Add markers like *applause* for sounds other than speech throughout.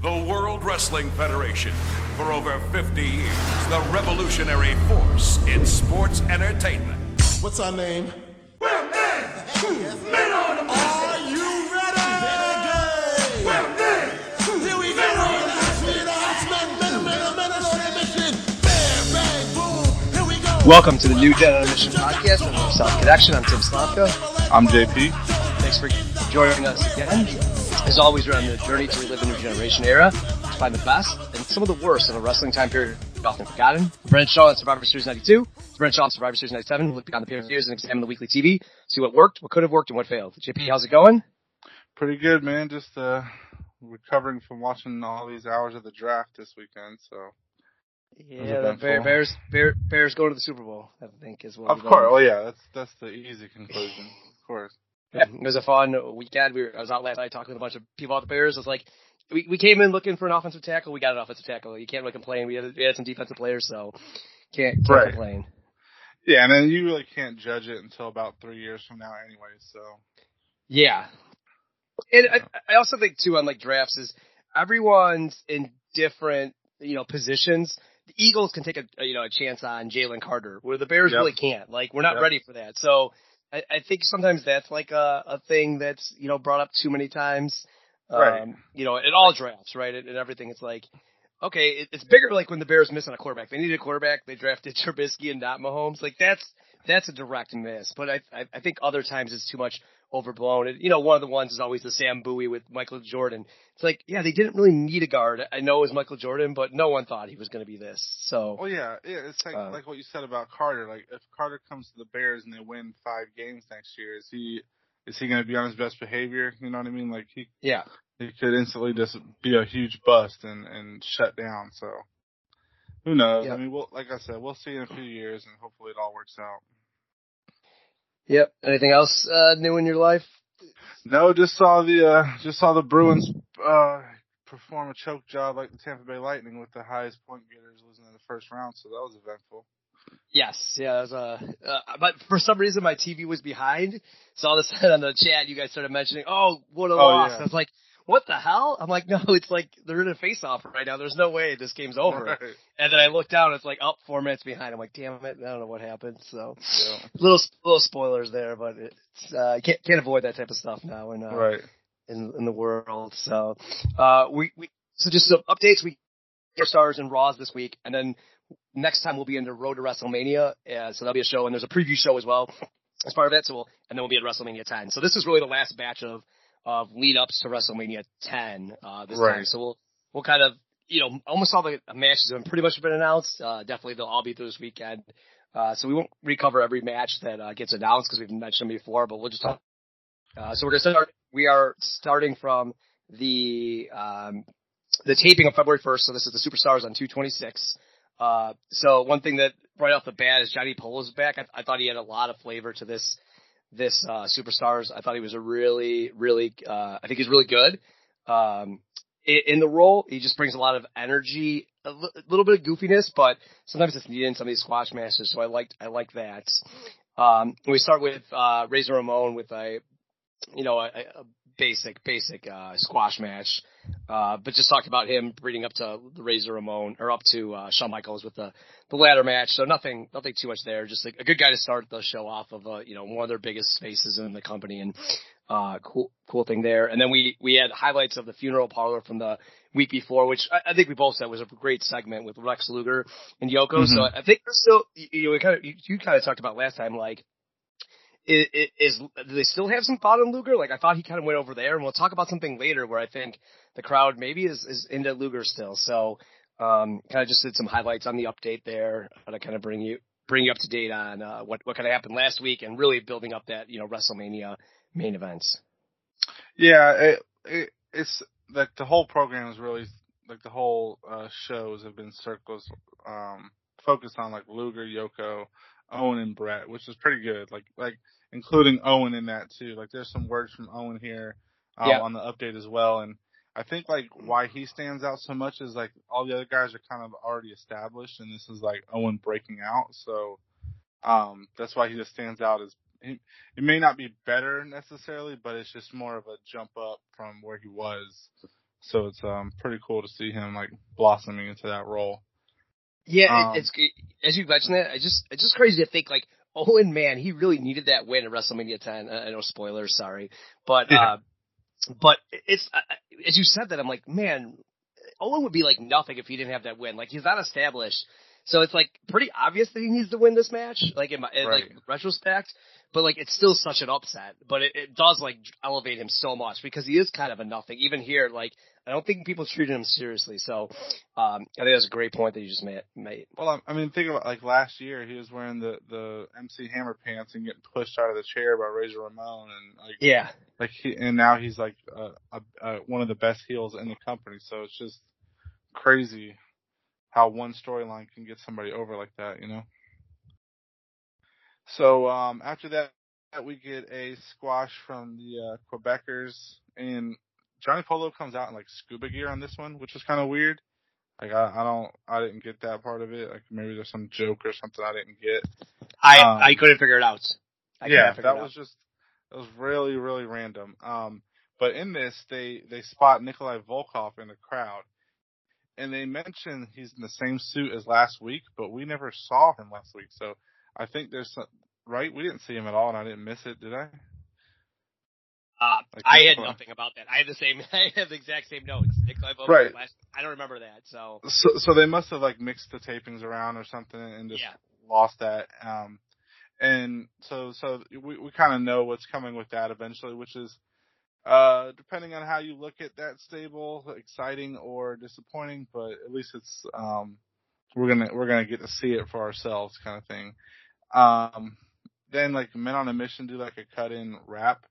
The World Wrestling Federation. For over 50 years, the revolutionary force in sports entertainment. What's our name? Well, men, men on the Are you ready? Well, men, Here we go. Sweet announcement. Men, men, men on a mission. Bam, bang, boom. Here we go. Welcome to the New Gen on a Mission podcast from South Connection. I'm Tim Slomka. I'm JP. Thanks for joining us again. As always, we're on the journey to relive the new generation era, to find the best and some of the worst in a wrestling time period often forgotten. Bret Shawn on Survivor Series 92, Bret Shawn on Survivor Series 97. We'll look beyond the pay-per-views and examine the weekly TV, see what worked, what could have worked, and what failed. JP, how's it going? Pretty good, man. Just uh, recovering from watching all these hours of the draft this weekend. So Yeah, the Bear, Bears, Bear, Bears going to the Super Bowl, I think, is what of course, oh yeah, that's that's the easy conclusion. Of course. Yeah, it was a fun weekend. We were, I was out last night talking with a bunch of people about the Bears. I was like, we, we came in looking for an offensive tackle. We got an offensive tackle. You can't really complain. We had, we had some defensive players, so can't, can't Right. complain. Yeah, and then you really can't judge it until about three years from now, anyway. So Yeah. And I, I also think too on like drafts is everyone's in different, you know, positions. The Eagles can take a, a, you know, a chance on Jalen Carter where the Bears Yep. really can't. Like we're not Yep. ready for that. So I, I think sometimes that's like a, a thing that's, you know, brought up too many times. Um, Right. you know, in all drafts, right? And, everything. It's like, okay, it, it's bigger like when the Bears miss on a quarterback. They needed a quarterback. They drafted *laughs* Trubisky and not Mahomes. Like that's, that's a direct miss. But I, I, I think other times it's too much overblown. You know, one of the ones is always the Sam Bowie with Michael Jordan. It's like, yeah, they didn't really need a guard. I know it was Michael Jordan, but no one thought he was going to be this. So, Oh yeah, yeah. It's like Uh, like what you said about Carter. Like if Carter comes to the Bears and they win five games next year, is he is he going to be on his best behavior? You know what I mean? Like he yeah. he could instantly just be a huge bust and and shut down. So who knows? Yeah. I mean, we'll, like I said, we'll see in a few years, and hopefully it all works out. Yep. Anything else, uh, new in your life? No, just saw the uh just saw the Bruins uh perform a choke job like the Tampa Bay Lightning with the highest point getters losing in the first round. So that was eventful. Yes, yeah, it was uh, uh, but for some reason my TV was behind, so all of a sudden on the chat you guys started mentioning, oh, what a loss. yeah. I was like, what the hell? I'm like, *laughs* no, it's like they're in a face off right now. There's no way this game's over. Right. And then I look down, it's like, oh, four minutes behind. I'm like, damn it, I don't know what happened. So Yeah. little little spoilers there, but it's uh, you can't can't avoid that type of stuff now in uh, Right. in in the world. So uh, we we so just some updates. We stars and Raws this week, and then next time we'll be in the Road to WrestleMania. Uh, so that'll be a show, and there's a preview show as well as part of that. So we'll and then we'll be at WrestleMania 10. So this is really the last batch of of lead ups to WrestleMania 10 uh, this Right. time. So we'll we'll kind of you know almost all the matches have pretty much been announced. Uh, definitely they'll all be through this weekend. Uh, so we won't recover every match that uh, gets announced because we've mentioned them before, but we'll just talk. Uh, so we're gonna start. We are starting from the um, the taping of February 1st. So this is the Superstars on 226. Uh, so one thing that right off the bat is Johnny Polo's back. I, I thought he had a lot of flavor to this this uh, Superstars. I thought he was a really really. Uh, I think he's really good. Um, in, the role, he just brings a lot of energy, a li- little bit of goofiness, but sometimes it's needed in some of these squash matches. So I liked I like that. Um, we start with uh, Razor Ramon with a you know a, a basic basic uh, squash match, uh, but just talked about him leading up to the Razor Ramon or up to uh, Shawn Michaels with the the ladder match. So nothing nothing too much there. Just a, a good guy to start the show off of. Uh, you know one of their biggest faces in the company and uh, cool cool thing there. And then we we had highlights of the funeral parlor from the week before, which I, I think we both said was a great segment with Lex Luger and Yoko. So I think there's still you, you know we kind of you, you kind of talked about last time like is, is do they still have some thought on Luger? Like I thought he kind of went over there, and we'll talk about something later where I think the crowd maybe is is into Luger still. So um, kind of just did some highlights on the update there uh, to kind of bring you bring you up to date on uh, what what kind of happened last week, and really building up that you know WrestleMania main events. Yeah, it, it it's like the whole program is really like the whole uh shows have been circles um focused on like Luger, Yoko, Owen and Bret, which is pretty good. Like like including Owen in that too. Like there's some words from Owen here um, Yeah. on the update as well and I think like why he stands out so much is like all the other guys are kind of already established and this is like Owen breaking out. So um that's why he just stands out as he, it may not be better necessarily, but it's just more of a jump up from where he was So it's um pretty cool to see him like blossoming into that role. Yeah, Um, it, it's as you mentioned that. I just it's just crazy to think like Owen, man, he really needed that win at WrestleMania 10. I I know spoilers, sorry, but Yeah. uh, but it's uh, as you said that, I'm like, man, Owen would be like nothing if he didn't have that win. Like he's not established, so it's like pretty obvious that he needs to win this match. Like in my in, like retrospect, but like it's still such an upset. But it, it does like elevate him so much because he is kind of a nothing. Even here, like I don't think people treated him seriously. So um, I think that's a great point that you just made. made. Well, I- mean, think about like last year, he was wearing the the MC Hammer pants and getting pushed out of the chair by Razor Ramon, and like Yeah. like he and now he's like uh, a, a, one of the best heels in the company. So it's just crazy how one storyline can get somebody over like that, you know. So um, after that, we get a squash from the uh, Quebecers, and Johnny Polo comes out in like scuba gear on this one, which is kind of weird. Like I, I don't, I didn't get that part of it. Like maybe there's some joke or something I didn't get. I Um, I couldn't figure it out. I yeah, that it was just that was really really random. Um, but in this, they they spot Nikolai Volkov in the crowd, and they mention he's in the same suit as last week, but we never saw him last week. So I think there's some right. We didn't see him at all, and I didn't miss it, did I? Uh, Like I had nothing about that. I had the same. *laughs* I have the exact same notes. Volkov Right. Last, I don't remember that. So So so they must have like mixed the tapings around or something and just Yeah. lost that. Um, and so so we we kind of know what's coming with that eventually, which is uh depending on how you look at that stable, exciting or disappointing, but at least it's um we're gonna we're gonna get to see it for ourselves kind of thing. Um, then like men on a mission do like a cut in rap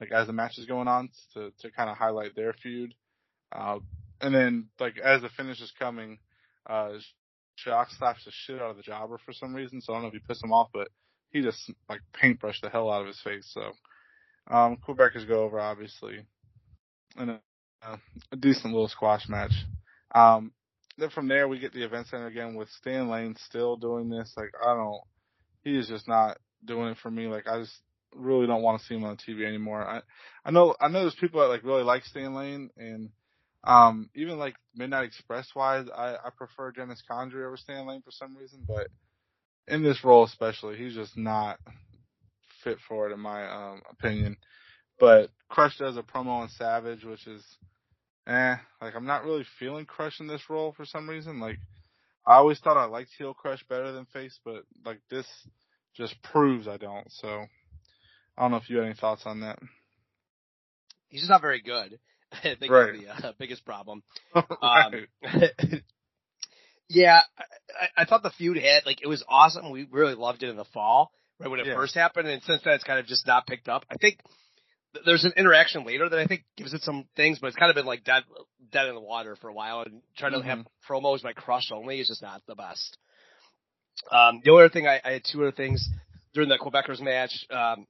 like as the match is going on to to kind of highlight their feud. Uh, and then like as the finish is coming, uh, Shock slaps the shit out of the jobber for some reason. So I don't know if he pissed him off, but he just like paintbrushed the hell out of his face. So, um, Quebecers go over obviously, and a, a decent little squash match. Um, then from there we get the event center again with Stan Lane still doing this. Like I don't, he is just not doing it for me. Like I just really don't want to see him on TV anymore. I I know I know there's people that like really like Stan Lane and um even like Midnight Express wise, I I prefer Dennis Condrey over Stan Lane for some reason, but in this role especially, he's just not fit for it in my um opinion. But Crush does a promo on Savage, which is eh, like I'm not really feeling Crush in this role for some reason. Like I always thought I liked heel Crush better than face, but like this just proves I don't. So I don't know if you had any thoughts on that. he's just not very good. *laughs* I think Right. that's the uh, *laughs* biggest problem. *laughs* Right. Um, yeah, I, I- thought the feud hit like it was awesome. We really loved it in the fall, right when it Yeah. first happened, and since then it's kind of just not picked up. I think th- there's an interaction later that I think gives it some things, but it's kind of been like dead, dead in the water for a while. And trying to have promos by Crush only is just not the best. Um, the other thing I, I had two other things during the Quebecers match. Um,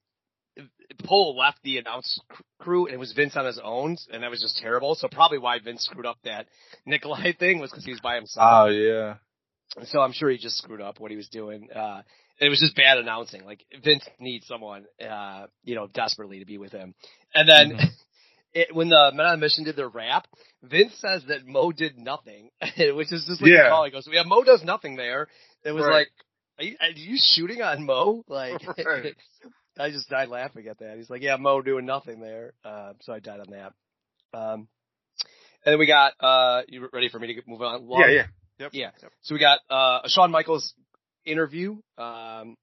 Pole left the announce crew and it was Vince on his own, and that was just terrible. So probably why Vince screwed up that Nikolai *laughs* thing was because he was by himself. Oh yeah. So I'm sure he just screwed up what he was doing. Uh, it was just bad announcing. Like Vince needs someone, uh, you know, desperately to be with him. And then Mhm. *laughs* it, when the Men on a Mission did their rap, Vince says that Mo did nothing, *laughs* which is just like Yeah. the call. He goes, "Yeah, Mo does nothing there." It was Right. like, are you, are you shooting on Mo? *laughs* Like, Right. I just died laughing at that. He's like, "Yeah, Mo doing nothing there." Uh, so I died on that. Um, and then we got, uh, you ready for me to move on? Yeah, yeah. Yep. Yeah. So we got uh, a Shawn Michaels interview. Um,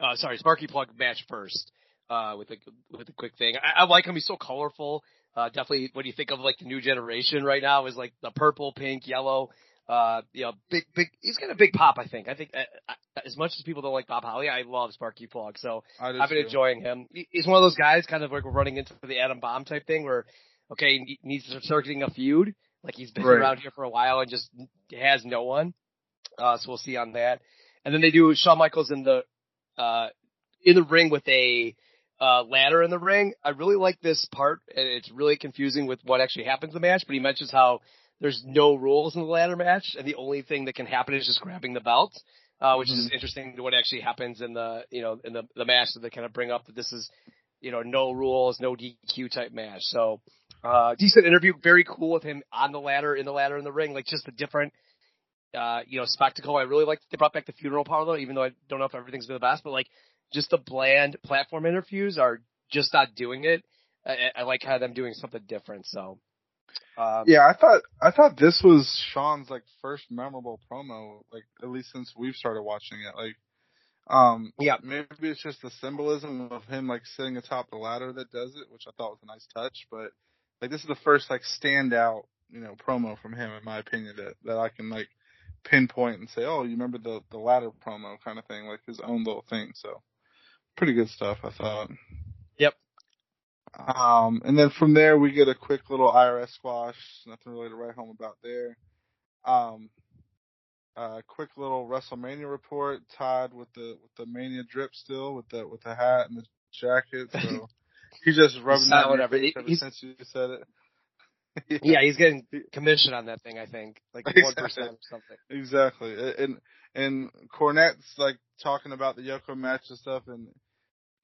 uh, sorry, Sparky Plugg match first. Uh, with a with a quick thing. I, I like him. He's so colorful. Uh, definitely. What do you think of like the new generation right now? Is like the purple, pink, yellow. Uh, you know, big, big. He's got a big pop. I think. I think uh, uh, as much as people don't like Bob Holly, I love Sparky Plugg. So I've been feel- enjoying him. He's one of those guys, kind of like we're running into the Adam Bomb type thing, where okay, he needs to start getting a feud. Like he's been Right. around here for a while and just has no one. Uh, so we'll see on that. And then they do Shawn Michaels in the uh in the ring with a uh ladder in the ring. I really like this part, and it's really confusing with what actually happens in the match. But he mentions how there's no rules in the ladder match, and the only thing that can happen is just grabbing the belt uh, which is interesting to what actually happens in the you know in the the match that they kind of bring up that this is you know no rules, no DQ type match. So Uh, decent interview, very cool with him on the ladder, in the ladder, in the ring, like just a different, uh, you know, spectacle. I really like they brought back the funeral parlor, even though I don't know if everything's been the best, but like just the bland platform interviews are just not doing it. I, I like how them doing something different. So, um, Yeah, I thought I thought this was Shawn's like first memorable promo, like at least since we've started watching it. Like, um, Yeah. maybe it's just the symbolism of him like sitting atop the ladder that does it, which I thought was a nice touch. But like, this is the first like standout, you know, promo from him, in my opinion, that that I can like pinpoint and say, oh, you remember the the ladder promo kind of thing, like his own little thing. So, pretty good stuff, I thought. Yep. Um, and then from there we get a quick little IRS squash. Nothing really to write home about there. Um, uh, quick little WrestleMania report. Todd with the with the Mania drip still with the with the hat and the jacket. So *laughs* he's just rubbing that in selling your everything. face ever He's- since you said it. *laughs* yeah, he's getting commission on that thing. I think like *laughs* one Exactly. percent or something. Exactly. And and Cornette's like talking about the Yoko match and stuff and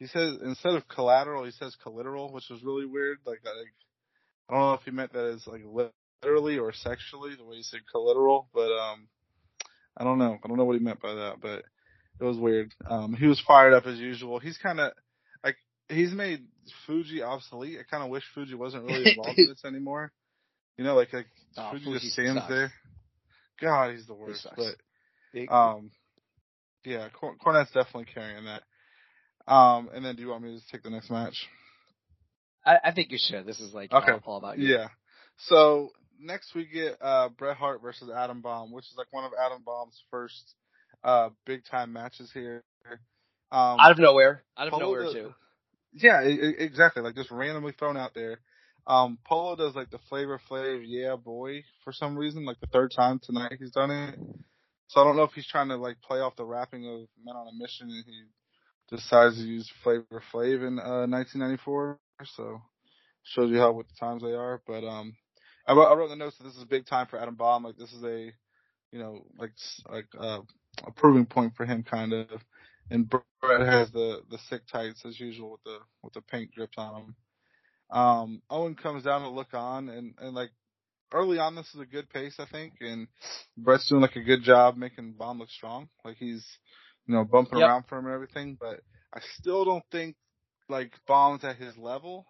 he says instead of collateral he says collateral, which was really weird. Like like I don't know if he meant that as like literally or sexually, the way he said collateral, but um I don't know. I don't know what he meant by that, but it was weird. Um he was fired up as usual. He's kinda like he's made Fuji obsolete. I kinda wish Fuji wasn't *laughs* really involved in this anymore. You know, like like Oh, Fuji Fuji just stands sucks. there. God, he's the worst. But um, yeah, Cor- Cornette's definitely carrying that. Um, and then do you want me to take the next match? I, I think you should. This is like Okay. all, all about you. Yeah. So next we get uh Bret Hart versus Adam Bomb, which is like one of Adam Bomb's first uh big time matches here. Um, Out of nowhere. Out of nowhere does- too. Yeah, exactly. Like just randomly thrown out there. Um, Polo does like the Flavor Flav, yeah boy, for some reason, like the third time tonight he's done it. So I don't know if he's trying to like play off the rapping of Men on a Mission and he decides to use Flavor Flav in uh 1994. So shows you how what the times they are. But um, I wrote, I wrote the notes that this is a big time for Adam Bomb. Like this is a, you know, like like uh, a proving point for him, kind of. And Bret has the the sick tights as usual with the with the paint drips on them. Um, Owen comes down to look on, and and like early on, this is a good pace, I think, and Bret's doing like a good job making Bomb look strong. Like he's, you know, bumping Yep. around for him and everything. But I still don't think like Bomb's at his level.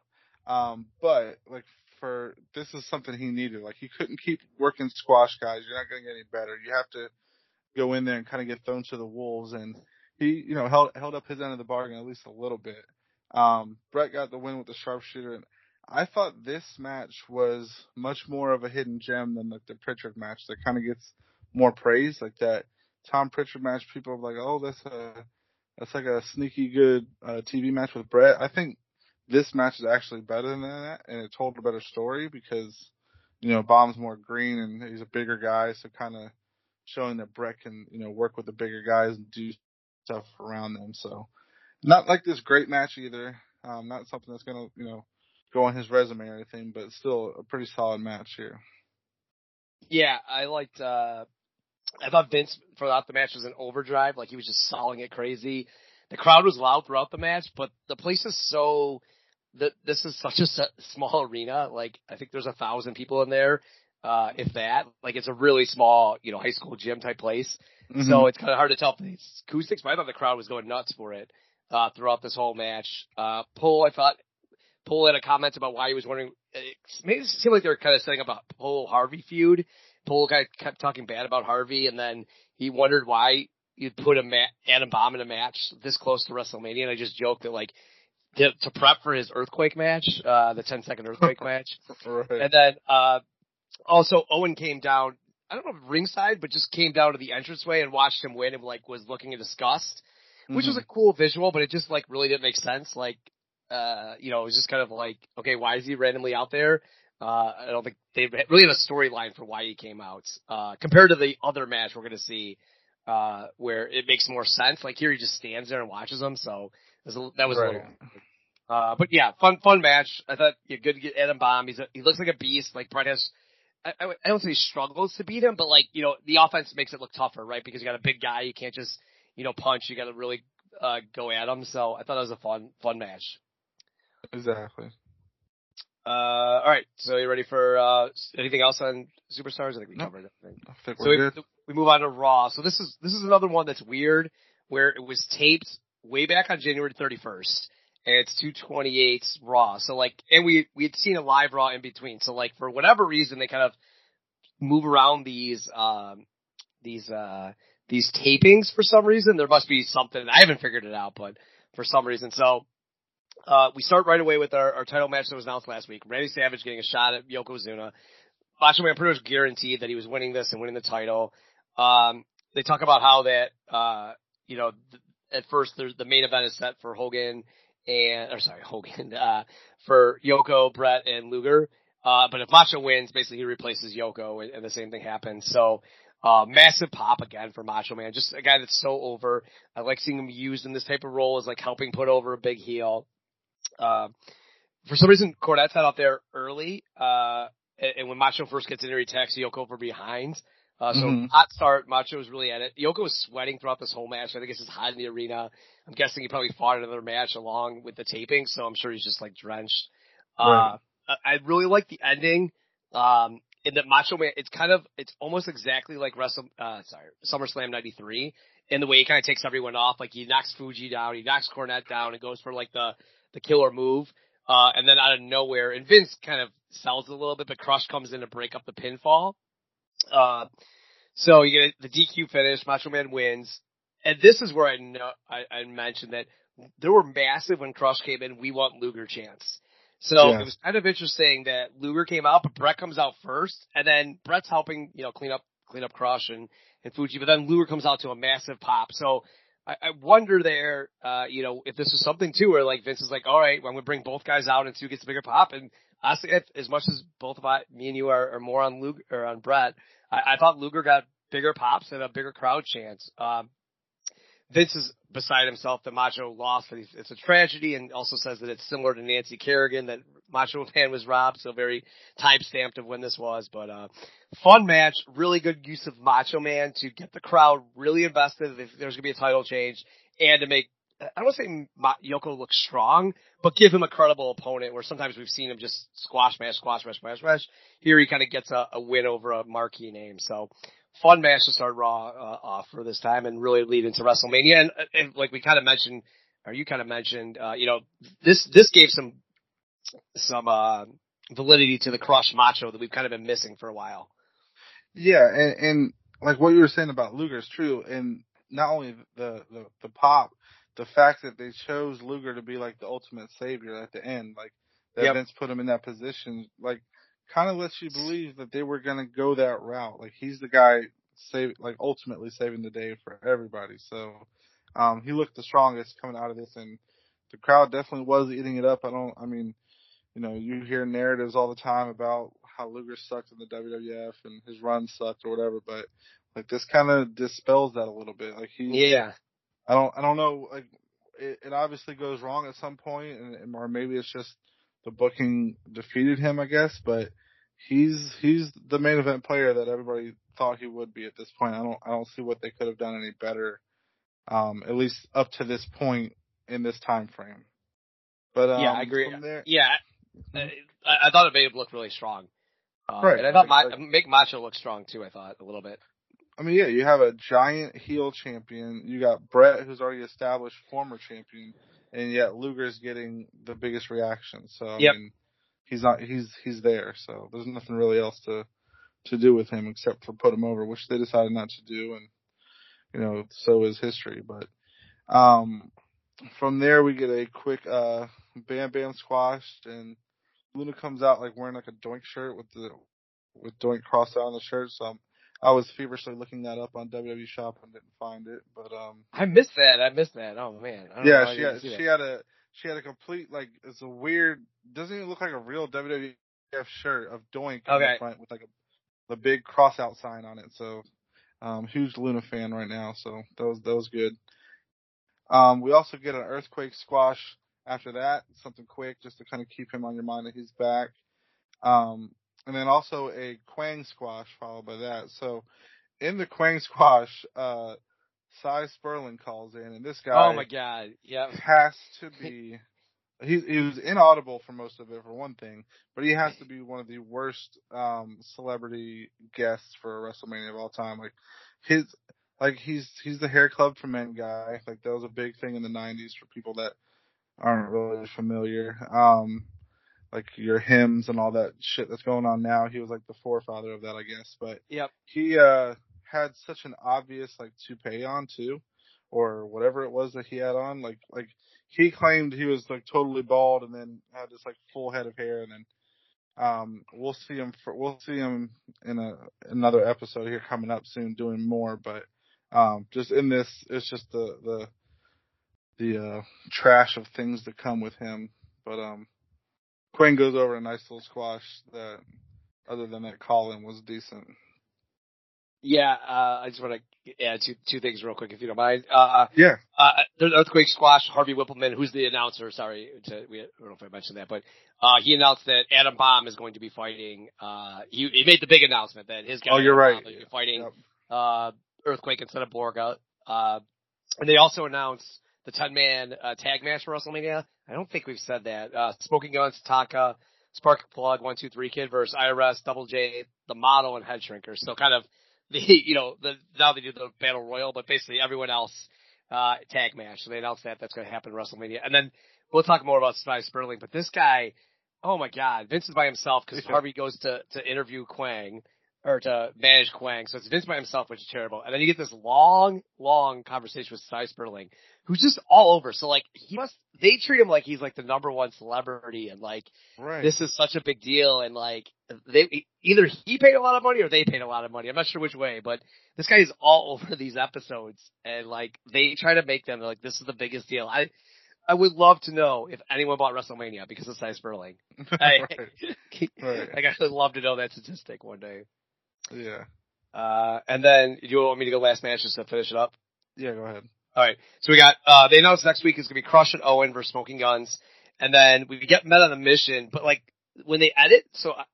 Um, but like for this is something he needed. Like he couldn't keep working squash guys. You're not going to get any better. You have to go in there and kind of get thrown to the wolves. And he, you know, held held up his end of the bargain at least a little bit. Um, Bret got the win with the sharpshooter, and I thought this match was much more of a hidden gem than like the Pritchard match that kind of gets more praise. Like that Tom Pritchard match, people are like, oh, that's a that's like a sneaky good uh, TV match with Bret. I think this match is actually better than that, and it told a better story because you know Bomb's more green and he's a bigger guy, so kind of showing that Bret can you know work with the bigger guys and do stuff around them. So not like this great match either. Um, not something that's gonna you know go on his resume or anything, but still a pretty solid match here. Yeah, I liked. uh I thought Vince throughout the match was in overdrive. Like he was just sawing it crazy. The crowd was loud throughout the match, but the place is so. The, this is such a small arena. Like I think there's a thousand people in there, uh, if that. Like it's a really small, you know, high school gym type place. Mm-hmm. So it's kind of hard to tell if it's acoustics, but I thought the crowd was going nuts for it uh, throughout this whole match. Uh, I thought Cole had a comment about why he was wondering. It made it seem like they were kind of setting up a Cole Harvey feud. Cole kind of kept talking bad about Harvey, and then he wondered why you'd put a ma- Adam Bomb in a match this close to WrestleMania. And I just joked that like to, to prep for his earthquake match, uh, the 10 second earthquake *laughs* match. right. And then uh also Owen came down I don't know if ringside, but just came down to the entranceway and watched him win and like was looking in disgust. Which was a cool visual, but it just like really didn't make sense. Like uh, you know, it was just kind of like, okay, why is he randomly out there? Uh, I don't think they really had a storyline for why he came out, uh, compared to the other match we're going to see, uh, where it makes more sense. Like here he just stands there and watches them. So was a, that was a little, uh, but yeah, fun, fun match. I thought yeah, good to get Adam Bomb. He's a, he looks like a beast. Like Bret has, I, I, I don't say he struggles to beat him, but like, you know, the offense makes it look tougher, right? Because you got a big guy. You can't just, you know, punch. You got to really, uh, go at him. So I thought it was a fun, fun match. Exactly. Uh, all right. So you ready for uh anything else on superstars? I think we No. covered everything. I think So we, good. we move on to Raw. So this is this is another one that's weird, where it was taped way back on January 31st, and it's 228 Raw. So like, and we we had seen a live Raw in between. So like, for whatever reason, they kind of move around these um these uh these tapings for some reason. There must be something I haven't figured it out, but for some reason, so. Uh, we start right away with our, our title match that was announced last week. Randy Savage getting a shot at Yokozuna. Macho Man pretty much guaranteed that he was winning this and winning the title. Um, they talk about how that, uh, you know, th- at first the main event is set for Hogan and, or sorry, *laughs* Hogan, uh, for Yoko, Bret, and Luger. Uh, but if Macho wins, basically he replaces Yoko and, and the same thing happens. So, uh, massive pop again for Macho Man. Just a guy that's so over. I like seeing him used in this type of role as like helping put over a big heel. Uh, for some reason, Cornette's had out there early, uh, and, and when Macho first gets in there, he attacks Yoko from behind. Uh, so Mhm. hot start. Macho was really at it. Yoko was sweating throughout this whole match. I think it's just hot in the arena. I'm guessing he probably fought another match along with the taping, so I'm sure he's just like drenched. Uh, I I really like the ending. Um, in that Macho Man, it's kind of, it's almost exactly like Wrestle, uh, sorry, SummerSlam 93 in the way he kind of takes everyone off. Like he knocks Fuji down, he knocks Cornette down and goes for like the, the killer move. Uh, and then out of nowhere, and Vince kind of sells a little bit, but Crush comes in to break up the pinfall. Uh, so you get the DQ finish, Macho Man wins. And this is where I know, I, I mentioned that there were massive when Crush came in, we want Luger chance. So Yes. it was kind of interesting that Luger came out, but Bret comes out first, and then Bret's helping, you know, clean up, clean up Crush and, and Fuji, but then Luger comes out to a massive pop. So I, I wonder there, uh, you know, if this was something too, where like Vince is like, all right, well, I'm going to bring both guys out and see who gets a bigger pop. And honestly, if, as much as both of I, me and you are, are more on Luger or on Bret, I, I thought Luger got bigger pops and a bigger crowd chance. Um, Vince is beside himself that Macho lost. But It's a tragedy, and also says that it's similar to Nancy Kerrigan that Macho Man was robbed. So very time stamped of when this was. But uh, fun match, really good use of Macho Man to get the crowd really invested if there's gonna be a title change, and to make I don't want to say Yoko look strong, but give him a credible opponent. Where sometimes we've seen him just squash match, squash match, squash match. Here he kind of gets a, a win over a marquee name. So fun match to start Raw uh, off for this time and really lead into WrestleMania. And, and like we kind of mentioned, or you kind of mentioned, uh, you know, this this gave some some uh, validity to the Crush Macho that we've kind of been missing for a while. Yeah, and, and like what you were saying about Luger is true, and not only the, the the pop, the fact that they chose Luger to be like the ultimate savior at the end, like that Yep. Vince put him in that position, like kind of lets you believe that they were gonna go that route. Like he's the guy save like ultimately saving the day for everybody. So um he looked the strongest coming out of this, and the crowd definitely was eating it up. I don't, I mean, you know, you hear narratives all the time about how Luger sucked in the WWF and his run sucked or whatever, but like this kind of dispels that a little bit. Like he, Yeah, I don't, I don't know. Like it, it obviously goes wrong at some point, and or maybe it's just the booking defeated him, I guess. But he's he's the main event player that everybody thought he would be at this point. I don't, I don't see what they could have done any better, um, at least up to this point in this time frame. But um, yeah, I agree. There, Yeah, I, I thought it made him look really strong. Uh, Right, and I thought like- Ma- make Macho look strong too. I thought a little bit. I mean, yeah, you have a giant heel champion. You got Bret, who's already established former champion, and yet Luger's getting the biggest reaction. So I Yep. mean, he's not he's he's there. So there's nothing really else to to do with him except for put him over, which they decided not to do, and you know, so is history. But um, from there we get a quick uh Bam Bam squashed, and Luna comes out like wearing like a Doink shirt with the with Doink crossed out on the shirt. So I'm I was feverishly looking that up on WWE Shop and didn't find it, but um, I missed that. I missed that. Oh man. I don't yeah, she had see that. she had a she had a complete like it's a weird doesn't even look like a real WWF shirt of Doink in Okay. the front with like a the big cross out sign on it. So um, huge Luna fan right now. So that was that was good. Um, we also get an earthquake squash after that, something quick just to kind of keep him on your mind that he's back. Um, and then also a Kwang squash followed by that. So in the Kwang squash, uh, Sy Sperling calls in, and this guy Oh my god. Yeah. has to *laughs* be he he was inaudible for most of it for one thing, but he has to be one of the worst um celebrity guests for WrestleMania of all time. Like his like he's he's the hair club for men guy. Like that was a big thing in the '90s for people that aren't really familiar. Um, like your Hims and all that shit that's going on now. He was like the forefather of that, I guess. But Yep. he uh had such an obvious like toupee on too, or whatever it was that he had on. Like like he claimed he was like totally bald and then had this like full head of hair and then um we'll see him for we'll see him in a another episode here coming up soon doing more but um just in this it's just the the the uh trash of things that come with him but um Quinn goes over a nice little squash that other than that Colin was decent Yeah, uh, I just want to add two two things real quick, if you don't mind. Uh, yeah uh, there's earthquake squash. Harvey Wippleman, who's the announcer. Sorry, to, we, I don't know if I mentioned that, but uh, he announced that Adam Bomb is going to be fighting. Uh, he, he made the big announcement that his guy. Oh, you're Adam right. Bomb fighting Yep. uh, earthquake instead of Borga. Uh, and they also announced the 10 man uh, tag match for WrestleMania. I don't think we've said that. Uh, Smoking Guns, Taka, Spark Plug, One Two Three Kid versus IRS, Double J, the Model, and Head Shrinker. So kind of the *laughs* you know the now they do the Battle Royal, but basically everyone else uh, tag match. So they announced that that's going to happen in WrestleMania, and then we'll talk more about Sy Sperling. But this guy, oh my God, Vince is by himself because. Harvey goes to to interview Kwang or to manage Kwang. So it's Vince by himself, which is terrible. And then you get this long, long conversation with Sy Sperling, who's just all over. So like he must, they treat him like he's like the number one celebrity and like right this is such a big deal and like they either he paid a lot of money or they paid a lot of money. I'm not sure which way, but this guy is all *laughs* over these episodes and like they try to make them like this is the biggest deal. I I would love to know if anyone bought WrestleMania because of Sy Sperling. *laughs* I, right *laughs* Right. Like I would love to know that statistic one day. Yeah Uh, and then do you want me to go last match just to finish it up? yeah go ahead All right. So we got uh they announced next week is gonna be Crush and Owen versus Smoking Guns, and then we get Met on the Mission. But like when they edit, so I,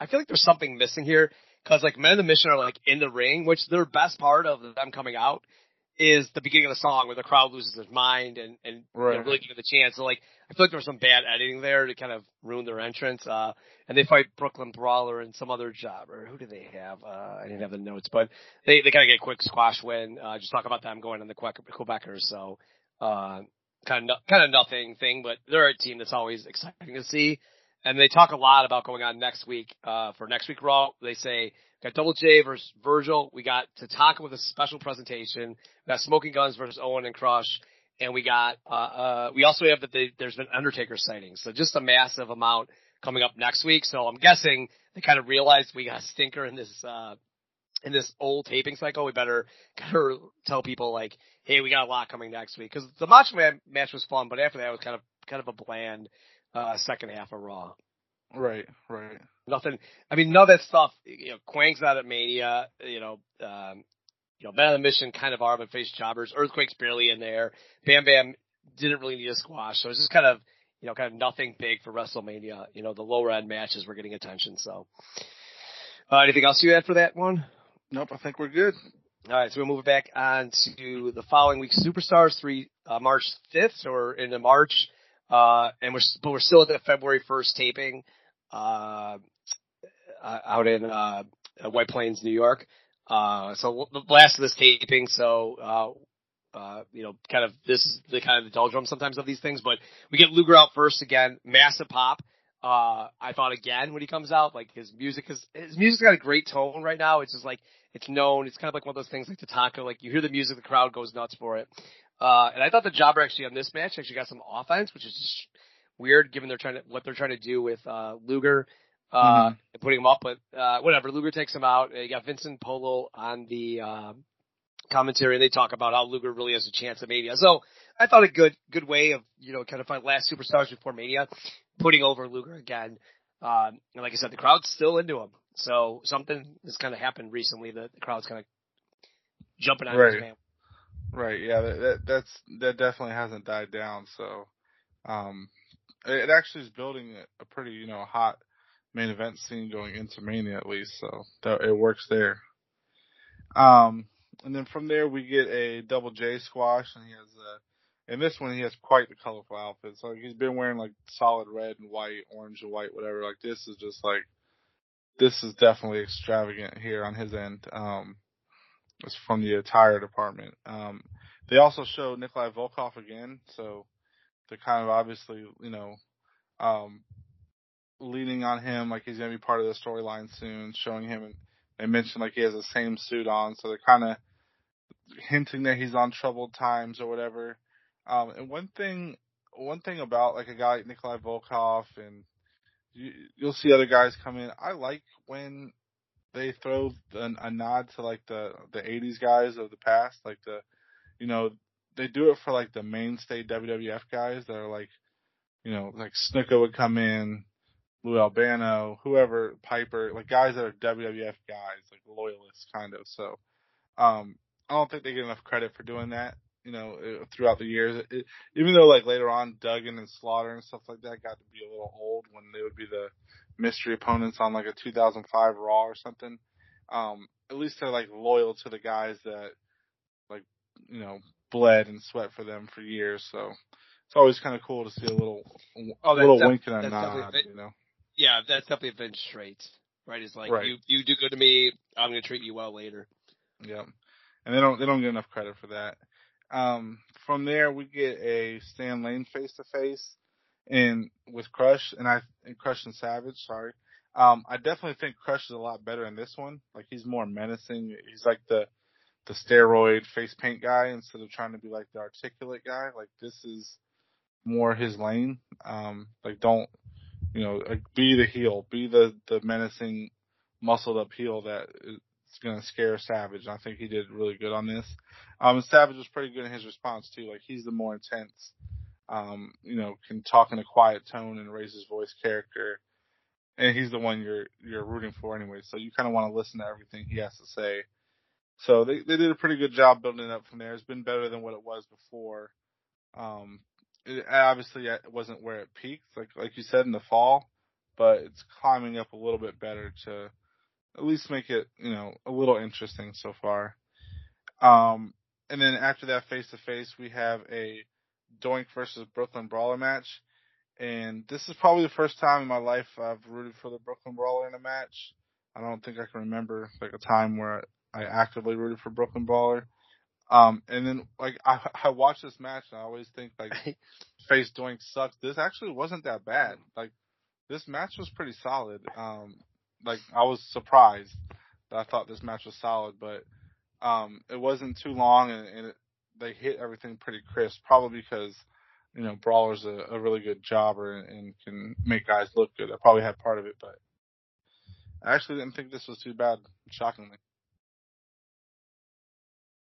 I feel like there's something missing here because like Men on the Mission are like in the ring, which their best part of them coming out is the beginning of the song where the crowd loses their mind and and you know, really give it the chance. So like I feel like there was some bad editing there to kind of ruin their entrance. Uh, and they fight Brooklyn Brawler and some other jobber. Who do they have? Uh, I didn't have the notes, but they they kind of get a quick squash win. Uh, just talk about them going on the Quebec- Quebecers. So uh, kind of kind of nothing thing, but they're a team that's always exciting to see. And they talk a lot about going on next week. Uh, for next week Raw, they say got Double J versus Virgil. We got Tatanka with a special presentation. We got Smoking Guns versus Owen and Crush. And we got, uh, uh, we also have that they, there's been Undertaker sightings. So just a massive amount coming up next week. So I'm guessing they kind of realized we got a stinker in this, uh, in this old taping cycle. We better *laughs* kind of tell people like, hey, we got a lot coming next week. Cause the Macho Man match was fun, but after that it was kind of, kind of a bland, uh, second half of Raw. right right Nothing. I mean, none of that stuff. You know, Kwang's not at Mania. You know, um, you know, Man on the Mission kind of are, but face jobbers. Earthquake's barely in there. Bam Bam didn't really need a squash, so it's just kind of, you know, kind of nothing big for WrestleMania. You know, the lower end matches were getting attention. So, uh, anything else you had for that one? nope I think we're good All right, so we'll move it back on to the following week. Superstars three uh, March fifth, so we're into March, uh, and we're but we're still at the February first taping, uh, uh, out in uh, White Plains, New York. Uh, so the last of this taping, so uh, uh, you know, kind of this is the kind of the doldrum sometimes of these things, but we get Luger out first again, massive pop. Uh, I thought again when he comes out, like his music is, his music's got a great tone right now. It's just like, it's known. It's kind of like one of those things like the taco, like you hear the music, the crowd goes nuts for it. Uh, and I thought the jobber actually on this match actually got some offense, which is just weird given they're trying to, what they're trying to do with, uh, Luger, uh, Mhm. and putting him up, but, uh, whatever. Luger takes him out. You got Vincent Polo on the, um, commentary and they talk about how Luger really has a chance at Mania. So I thought a good, good way of, you know, kind of find last superstars before Mania, putting over Luger again. Um, and like I said, the crowd's still into him. So something has kind of happened recently that the crowd's kind of jumping on his Right. man. Right. Yeah. That, that that's that definitely hasn't died down. So, um, it, it actually is building a, a pretty you know hot main event scene going into Mania at least. So that it works there. Um, and then from there we get a double J squash, and he has uh, in this one he has quite the colorful outfit. So he's been wearing like solid red and white, orange and white, whatever. Like this is just like this is definitely extravagant here on his end. Um, it's from the attire department. Um, they also show Nikolai Volkov again, so they're kind of obviously, you know, um, leaning on him like he's gonna be part of the storyline soon, showing him and they mentioned like he has the same suit on, so they're kind of hinting that he's on troubled times or whatever. Um, and one thing, one thing about like a guy like Nikolai Volkov and you, you'll see other guys come in. I like when they throw a, a nod to like the the '80s guys of the past, like the, you know, they do it for like the mainstay WWF guys that are like, you know, like Snuka would come in, Lou Albano, whoever, Piper, like guys that are WWF guys, like loyalists kind of. So, um, I don't think they get enough credit for doing that you know, uh, throughout the years. It, even though like later on, Duggan and Slaughter and stuff like that got to be a little old when they would be the mystery opponents on like a 2005 Raw or something. Um, at least they're like loyal to the guys that like, you know, bled and sweat for them for years. So it's always kind of cool to see a little, oh, little def- wink and a nod, you know. Yeah, that's definitely a Vince trait, right? It's like right. you you do good to me, I'm gonna treat you well later. Yeah, and they don't they don't get enough credit for that. Um, from there, we get a Stan Lane face to face, and with Crush and I and Crush and Savage. Sorry, um, I definitely think Crush is a lot better in this one. Like he's more menacing. He's like the the steroid face paint guy instead of trying to be like the articulate guy. Like this is more his lane. Um, like don't you know like be the heel, be the the menacing, muscled up heel that going to scare Savage. I think he did really good on this. Um, Savage was pretty good in his response too. Like he's the more intense, um, you know, can talk in a quiet tone and raise his voice character. And he's the one you're, you're rooting for anyway. So you kind of want to listen to everything he has to say. So they, they did a pretty good job building it up from there. It's been better than what it was before. Um, it, obviously it wasn't where it peaked, like, like you said in the fall, but it's climbing up a little bit better to, at least make it, you know, a little interesting so far. Um, and then after that face to face, we have a Doink versus Brooklyn Brawler match. And this is probably the first time in my life I've rooted for the Brooklyn Brawler in a match. I don't think I can remember like a time where I actively rooted for Brooklyn Brawler. Um, and then like I, *laughs* I watch this match and I always think like *laughs* face Doink sucks. This actually wasn't that bad. Like this match was pretty solid. Um, like I was surprised that I thought this match was solid, but um, it wasn't too long and, and it, they hit everything pretty crisp. Probably because you know Brawler's a, a really good jobber and, and can make guys look good. I probably had part of it, but I actually didn't think this was too bad. Shockingly.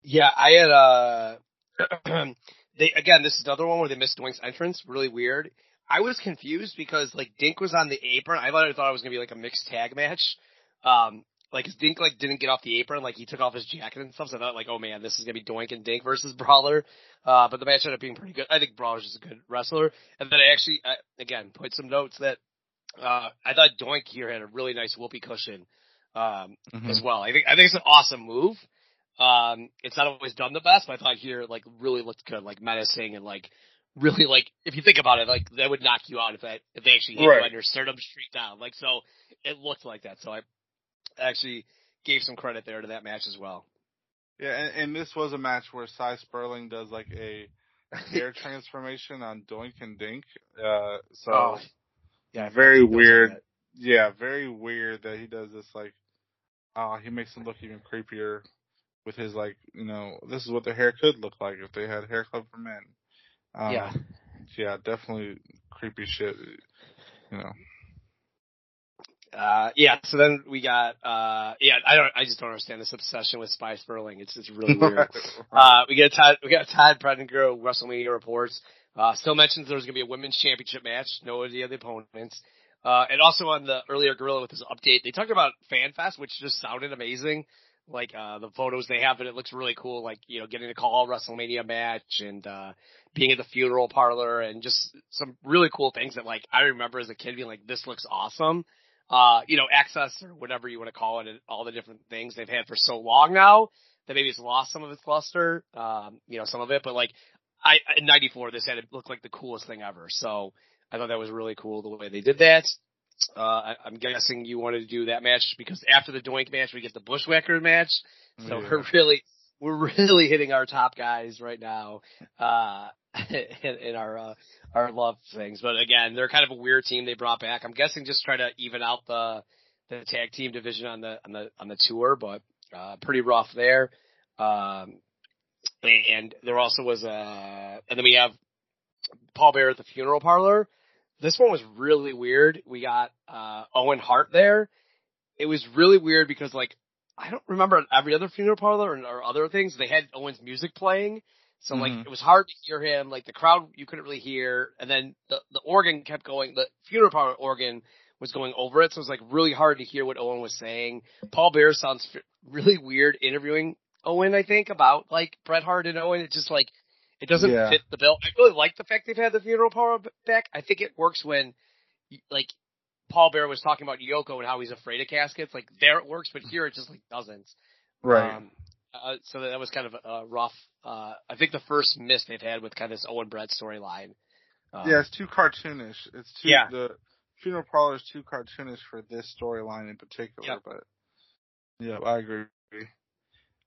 Yeah, I had uh *clears throat* they again, this is another one where they missed Doink's entrance. Really weird. I was confused because like Dink was on the apron. I thought I thought it was gonna be like a mixed tag match. Um, like Dink like didn't get off the apron, like he took off his jacket and stuff. So I thought like, oh man, this is gonna be Doink and Dink versus *laughs* Brawler. Uh, but the match ended up being pretty good. I think Brawler's just a good wrestler. And then I actually, I, again, put some notes that uh, I thought Doink here had a really nice whoopee cushion um, mm-hmm. as well. I think I think it's an awesome move. Um, it's not always done the best, but I thought here like really looked good, like menacing and like really like if you think about it, like that would knock you out if that if they actually hit right. you on your sternum straight down. Like so, it looked like that. So I actually gave some credit there to that match as well. Yeah, and, and this was a match where Sy Sperling does like a *laughs* hair transformation on Doink and Dink. Uh, so oh, yeah, very weird. Like yeah, very weird that he does this. Like, uh, he makes them look even creepier with his like, you know, this is what their hair could look like if they had hair club for men. Um, yeah. Yeah, definitely creepy shit. You know. Uh, yeah. So then we got, uh, yeah, I don't, I just don't understand this obsession with Sy Sperling. It's, it's really weird. *laughs* uh, we got Todd, we got Todd Pettengill, WrestleMania reports. Uh, still mentions there's going to be a women's championship match. No idea of the opponents. Uh, and also on the earlier Gorilla with his update, they talked about FanFest, which just sounded amazing. Like, uh, the photos they have, and it looks really cool. Like, you know, getting to call WrestleMania match and, uh, being at the funeral parlor and just some really cool things that like I remember as a kid being like, this looks awesome. Uh, you know, access or whatever you want to call it and all the different things they've had for so long now that maybe it's lost some of its luster, um, you know, some of it, but like, I in '94 this had it look like the coolest thing ever. So I thought that was really cool the way they did that. Uh, I'm guessing you wanted to do that match because after the Doink match we get the Bushwhacker match. So Yeah. we're really we're really hitting our top guys right now uh, *laughs* in, in our uh, our love things. But again, they're kind of a weird team they brought back. I'm guessing just try to even out the the tag team division on the on the on the tour, but uh, pretty rough there. Um, and there also was a, and then we have Paul Bearer at the funeral parlor. This one was really weird. We got uh, Owen Hart there. It was really weird because like I don't remember every other funeral parlor or, or other things they had Owen's music playing. So like Mhm. it was hard to hear him. Like the crowd you couldn't really hear, and then the the organ kept going. The funeral parlor organ was going over it, so it was like really hard to hear what Owen was saying. Paul Bearer sounds really weird interviewing Owen. I think about like Bret Hart and Owen. It just like it doesn't Yeah. fit the bill. I really like the fact they've had the funeral parlor back. I think it works when like Paul Bearer was talking about Yoko and how he's afraid of caskets. Like there it works, but here it just like doesn't. Right. Um, uh, so that was kind of uh, rough. Uh, I think the first miss they've had with kind of this Owen Bret storyline. Um, yeah, it's too cartoonish. It's too Yeah. the funeral parlor is too cartoonish for this storyline in particular. Yep. But yeah, I agree.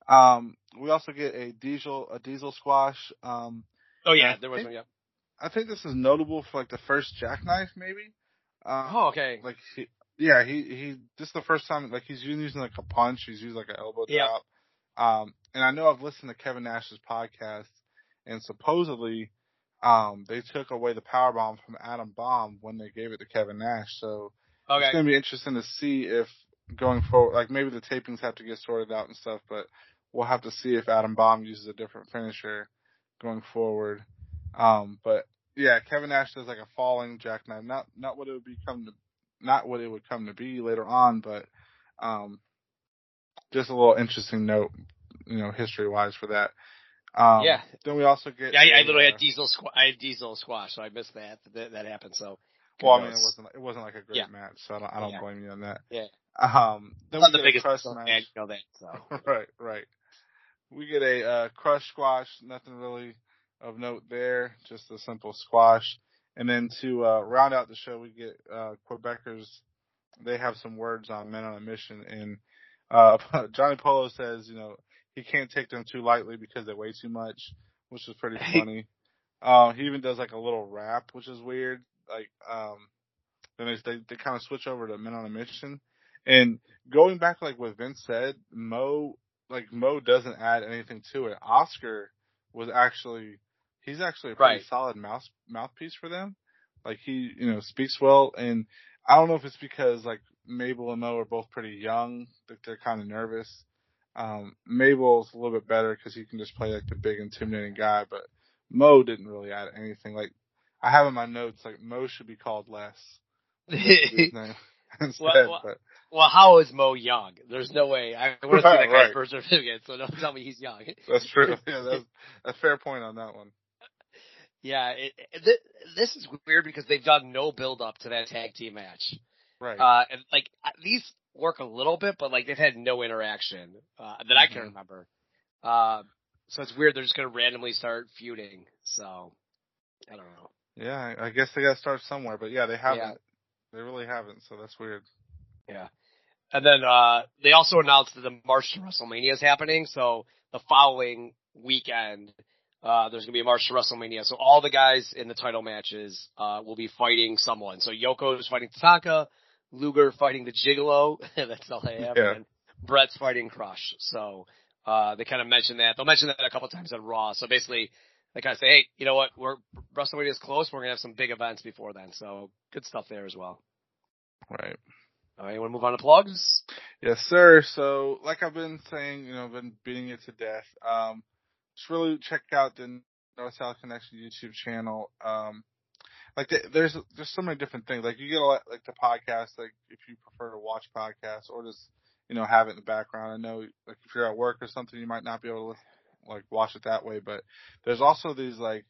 Um, we also get a diesel a diesel squash. Um, Oh yeah, there was think- one. Yeah. I think this is notable for like the first jackknife, maybe. Um, Oh okay. like he, yeah, he he. This is the first time like he's using like a punch. He's used like an elbow Yeah. drop. Um, and I know I've listened to Kevin Nash's podcast, and supposedly, um, they took away the power bomb from Adam Bomb when they gave it to Kevin Nash. So it's gonna be interesting to see if going forward, like maybe the tapings have to get sorted out and stuff, but we'll have to see if Adam Bomb uses a different finisher going forward. Um, but yeah, Kevin Nash does like a falling jackknife, not not what it would become to, not what it would come to be later on, but um, just a little interesting note, you know, history wise for that. Um, Yeah. Then we also get. Yeah, I, literally uh, had diesel squ- I had diesel squash, so I missed that. That, that happened. So. Well, I mean, it wasn't it wasn't like a great Yeah. match, so I don't I don't Yeah. blame you on that. Yeah. Um, then not the biggest fan, match. you know that. So. *laughs* right, right. We get a uh, crush squash. Nothing really of note there. Just a simple squash. And then to uh, round out the show, we get uh, Quebecers. They have some words on Men on a Mission, and uh, *laughs* Johnny Polo says, you know, he can't take them too lightly because they weigh too much, which is pretty funny. uh, he even does like a little rap, which is weird. Like, um, then they they, they kind of switch over to Men on a Mission, and going back like what Vince said, Mo like Mo doesn't add anything to it. Oscar was actually he's actually a pretty Right. solid mouth mouthpiece for them. Like he, you know, speaks well and I don't know if it's because like Mabel and Mo are both pretty young, that they're kind of nervous. Um, Mabel's a little bit better because he can just play like the big intimidating guy, but Mo didn't really add anything. Like I have in my notes like Mo should be called less his *laughs* name *laughs* instead, well- but well, how is Mo young? There's no way. I want to see that guy's Right. birth certificate, so don't tell me he's young. that's true. *laughs* yeah, that's a fair point on that one. Yeah, it, it, th- this is weird because they've done no build up to that tag team match. Right. Uh, and like these work a little bit, but like they've had no interaction uh, that I can Mhm. remember. Uh, so it's weird. They're just gonna randomly start feuding. So I don't know. Yeah, I guess they got to start somewhere, but yeah, they haven't. Yeah. They really haven't, so that's weird. And then uh, they also announced that the March to WrestleMania is happening. So the following weekend, uh, there's gonna be a March to WrestleMania. So all the guys in the title matches uh, will be fighting someone. So Yoko is fighting Tatanka, Luger fighting the Gigolo. *laughs* That's all I have. Yeah. And Bret's fighting Crush. So uh, they kind of mentioned that. They'll mention that a couple times on Raw. So basically, they kind of say, hey, you know what? We're WrestleMania is close. We're gonna have some big events before then. So good stuff there as well. Right. All right, you want to move on to plugs? Yes, sir. So, like I've been saying, you know, I've been beating it to death. Um, just really check out the North South Connection YouTube channel. Um, like the, there's there's so many different things. Like you get a lot, like the podcast. Like if you prefer to watch podcasts or just you know have it in the background. I know like if you're at work or something, you might not be able to like watch it that way. But there's also these like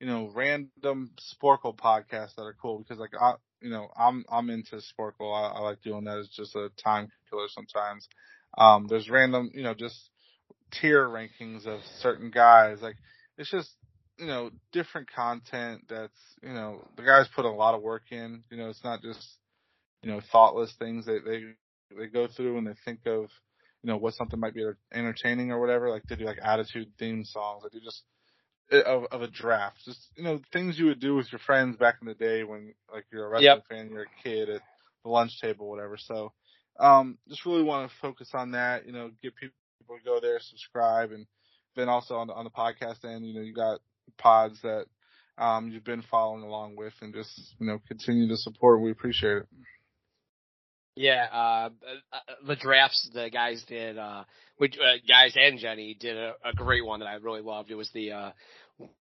you know random Sporcle podcasts that are cool because like I you know I'm I'm into Sporcle. I, I like doing that. It's just a time killer sometimes. Um, there's random you know just tier rankings of certain guys. Like it's just you know, different content that's, you know, the guys put a lot of work in. You know, it's not just, you know, thoughtless things that they, they go through and they think of, you know, what something might be entertaining or whatever. Like they do like attitude theme songs. They do just of, of a draft. Just, you know, things you would do with your friends back in the day when like you're a wrestling Yep. fan, you're a kid at the lunch table, whatever. So, um, just really want to focus on that, you know, get people to go there, subscribe and then also on the, on the podcast end, you know, you got pods that, um, you've been following along with and just, you know, continue to support. We appreciate it. Yeah, uh, uh, the drafts the guys did, uh, which, uh, guys and Jenny did a, a great one that I really loved. It was the, uh,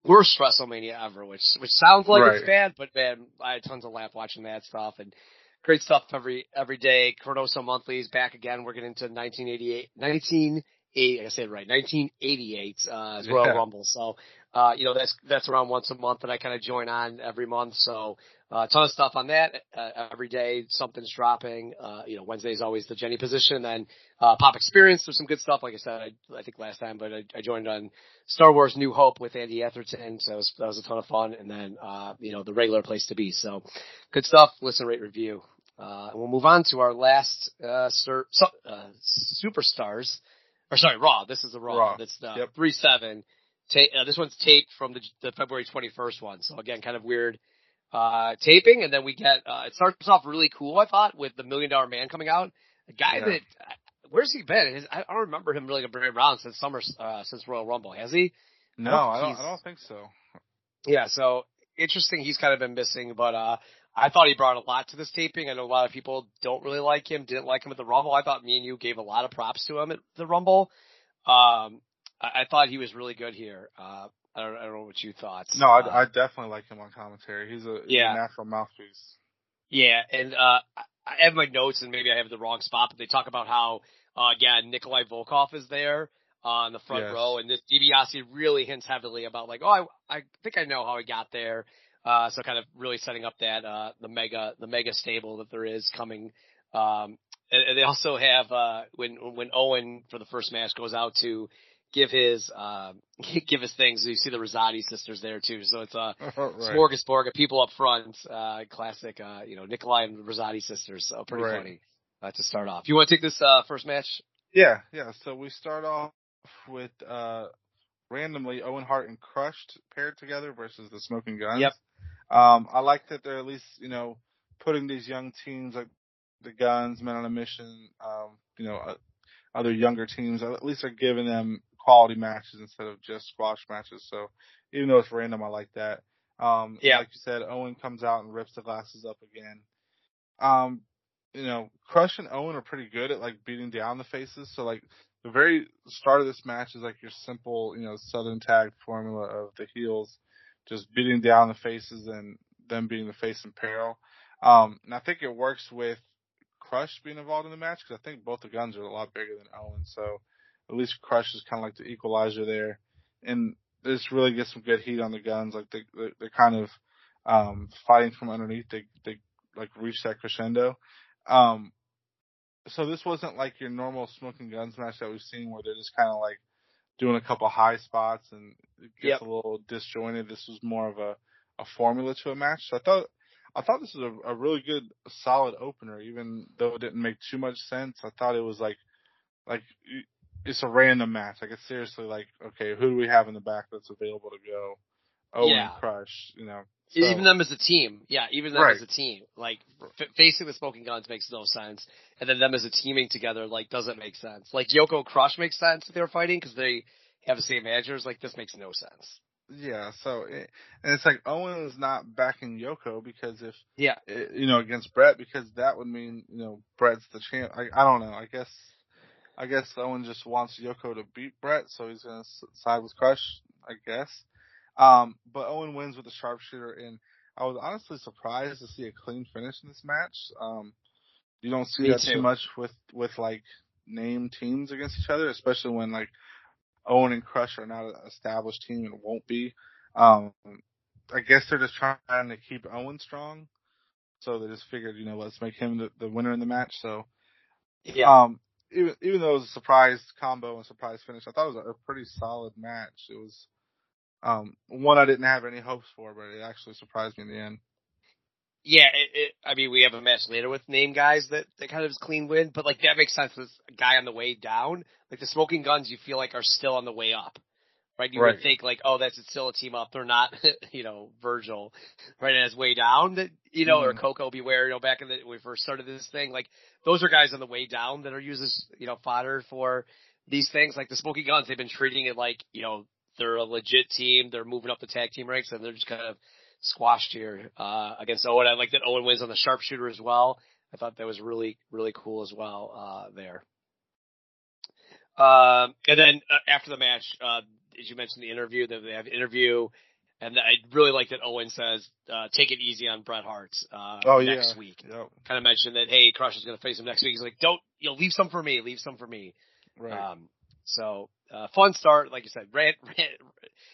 worst WrestleMania ever, which, which sounds like it's Right. bad, but man, I had tons of laugh watching that stuff and great stuff every, every day. Cronoso Monthly is back again. We're getting into 1988, 1980, I said right, 1988, uh, is Royal Yeah. Rumble. So, uh, you know, that's, that's around once a month that I kind of join on every month. So, uh, a ton of stuff on that uh, every day. Something's dropping. Uh, you know, Wednesday is always the Jenny position. Then uh, Pop Experience. There's some good stuff. Like I said, I, I think last time, but I, I joined on Star Wars New Hope with Andy Etherton, so that was, that was a ton of fun. And then uh, you know, the regular place to be. So good stuff. Listen, rate, review. Uh, and we'll move on to our last uh, sur- so, uh, superstars. Or sorry, Raw. This is the Raw. Raw. That's uh, Yep. three seven. Ta- uh, this one's taped from the, the February 21st one. So again, kind of weird uh, taping, and then we get uh, it starts off really cool. I thought with the Million Dollar Man coming out, a guy Yeah. that where's he been? His, I don't remember him really being around since summer uh, since Royal Rumble. Has he? No, Oh, I don't, I don't think so. Yeah. So interesting. He's kind of been missing, but uh, I thought he brought a lot to this taping. I know a lot of people don't really like him, didn't like him at the Rumble. I thought me and you gave a lot of props to him at the Rumble. Um, I, I thought he was really good here. Uh, I don't, I don't know what you thought. No, I, Uh, I definitely like him on commentary. He's a, he's a natural mouthpiece. Yeah, and uh I have my notes, and maybe I have the wrong spot, but they talk about how uh again Nikolai Volkov is there uh, on the front Yes. row, and this DiBiase really hints heavily about like, oh, I I think I know how he got there. Uh, so kind of really setting up that uh the mega the mega stable that there is coming. Um, and, and they also have uh when when Owen for the first match goes out to give his um *laughs* give his things. You see the Rosati sisters there too, so it's uh *laughs* right. smorgasbord of people up front. Uh, classic, uh, you know, Nikolai and Rosati sisters. So pretty Right. funny uh, to start off. You want to take this uh, first match? Yeah, yeah. So we start off with uh randomly Owen Hart and Crushed paired together versus the Smoking Guns. Yep. Um, I like that they're at least you know putting these young teams like the Guns, Men on a Mission, um, you know, uh, other younger teams. At least they're giving them quality matches instead of just squash matches. So even though it's random, I like that. Um, Yeah. like you said, Owen comes out and rips the glasses up again. Um, you know, Crush and Owen are pretty good at like beating down the faces. So like the very start of this match is like your simple, you know, Southern tag formula of the heels just beating down the faces and them being the face in peril. Um, and I think it works with Crush being involved in the match because I think both the guns are a lot bigger than Owen. So at least Crush is kind of like the equalizer there. And this really gets some good heat on the guns. Like they, they're, they're kind of, um, fighting from underneath. They, they like reach that crescendo. Um, so this wasn't like your normal smoking guns match that we've seen where they're just kind of like doing a couple high spots and it gets Yep. a little disjointed. This was more of a, a formula to a match. So I thought, I thought this was a, a really good, solid opener, even though it didn't make too much sense. I thought it was like, like it's a random match. Like it's seriously like, okay, who do we have in the back that's available to go? Owen Yeah. Crush, you know. even them as a team. Yeah, even them Right. as a team. Like f- facing the Smoking Guns makes no sense, and then them as a teaming together like doesn't make sense. Like Yoko Crush makes sense if they're fighting because they have the same managers. Like this makes no sense. Yeah, so it, and it's like Owen is not backing Yoko because if Yeah. eh, you know against Bret because that would mean you know Bret's the champ. I, I don't know. I guess I guess Owen just wants Yoko to beat Bret, so he's gonna side with Crush. I guess. Um, but Owen wins with a sharpshooter, and I was honestly surprised to see a clean finish in this match. Um, you don't see Me that too. too much with with like name teams against each other, especially when like Owen and Crush are not an established team and won't be. Um, I guess they're just trying to keep Owen strong. So they just figured, you know, let's make him the, the winner in the match. So, Yeah. um, even, even though it was a surprise combo and surprise finish, I thought it was a, a pretty solid match. It was, Um, one I didn't have any hopes for, but it actually surprised me in the end. Yeah, it, it, I mean, we have a match later with name guys that, that kind of is clean win, but like that makes sense with a guy on the way down. Like the Smoking Guns, you feel like are still on the way up, right? You Right. would think like, oh, that's still a team up. They're not, *laughs* you know, Virgil, right? As way down that, you know, or Mhm. Koko B. Ware, you know, back in the, when we first started this thing, like those are guys on the way down that are used as, you know, fodder for these things. Like the Smoking Guns, they've been treating it like, you know, they're a legit team. They're moving up the tag team ranks and they're just kind of squashed here uh, against Owen. I like that Owen wins on the sharpshooter as well. I thought that was really really cool as well uh, there. Um, and then uh, after the match, uh, as you mentioned the interview, that they have interview, and I really like that Owen says, uh, "Take it easy on Bret Hart uh, Oh next yeah. week." Yep. Kind of mentioned that hey, Crush is going to face him next week. He's like, "Don't you know, leave some for me, leave some for me." Right. Um, so uh, fun start, like you said. Ran, *laughs* ran,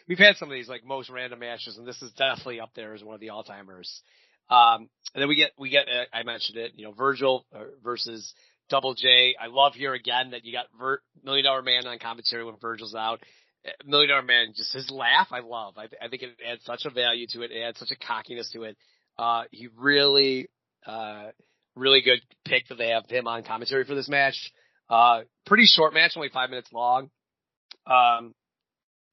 we've had some of these like most random matches, and this is definitely up there as one of the all timers. Um, and then we get we get uh, I mentioned it, you know, Virgil uh, versus Double J. I love here again that you got Vir- Million Dollar Man on commentary when Virgil's out. Million Dollar Man, just his laugh, I love. I, I think it adds such a value to it. It adds such a cockiness to it. Uh, he really, uh, really good pick that they have him on commentary for this match. Uh, pretty short match, only five minutes long. Um,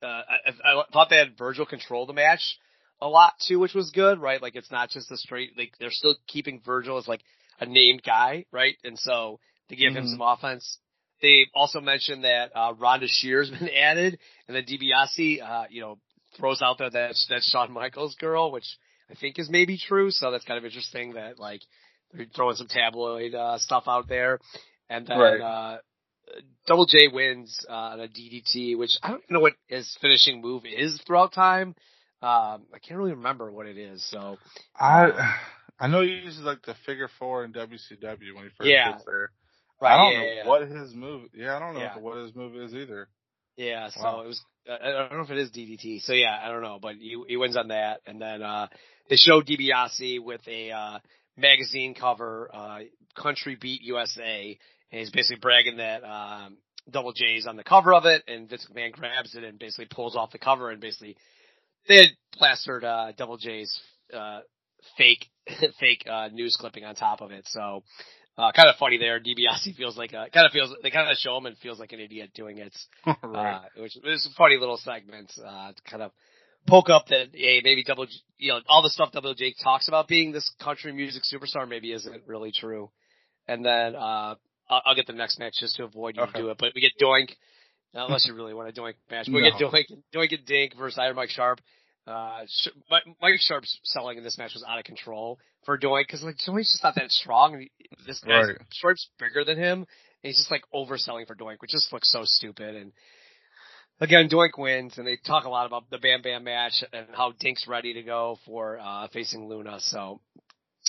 uh, I, I thought they had Virgil control the match a lot too, which was good, right? Like it's not just a straight, like they're still keeping Virgil as like a named guy, right? And so to give him Mhm. some offense. They also mentioned that, uh, Rhonda Shear's *laughs* been added and then DiBiase, uh, you know, throws out there that that's Shawn Michaels girl, which I think is maybe true. So that's kind of interesting that like they're throwing some tabloid, uh, stuff out there. And then, Right. uh, Double J wins uh, on a DDT, which I don't know what his finishing move is throughout time. Um, I can't really remember what it is. So I *sighs* I know he uses like the figure four in WCW when he first Yeah. gets there. Right, I don't yeah, know yeah, what his move. Yeah, I don't know Yeah. what his move is either. yeah. So Wow. it was. I don't know if it is DDT. So yeah, I don't know, but he he wins on that, and then uh they show DiBiase with a uh magazine cover, uh Country Beat USA, and he's basically bragging that um Double J's on the cover of it, and Vince McMahon grabs it and basically pulls off the cover, and basically they had plastered uh Double J's uh fake *laughs* fake uh news clipping on top of it. So uh kind of funny there. DiBiase *laughs* feels like a kind of feels they kind of show him and feels like an idiot doing it. *laughs* right. Uh, which a funny little segments uh, to kind of poke up that, hey, maybe Double, J, you know, all the stuff Double J talks about being this country music superstar maybe isn't really true. And then, uh, I'll, I'll get the next match just to avoid you Okay. do it, but we get Doink, unless you really want a Doink match. We get No. Doink, Doink and Dink versus Iron Mike Sharpe. Uh, Mike Sharpe's selling in this match was out of control for Doink because like Doink's just not that strong. This guy's Right. Sharpe's bigger than him. And he's just like overselling for Doink, which just looks so stupid. And again, Doink wins, and they talk a lot about the Bam Bam match and how Dink's ready to go for uh facing Luna. So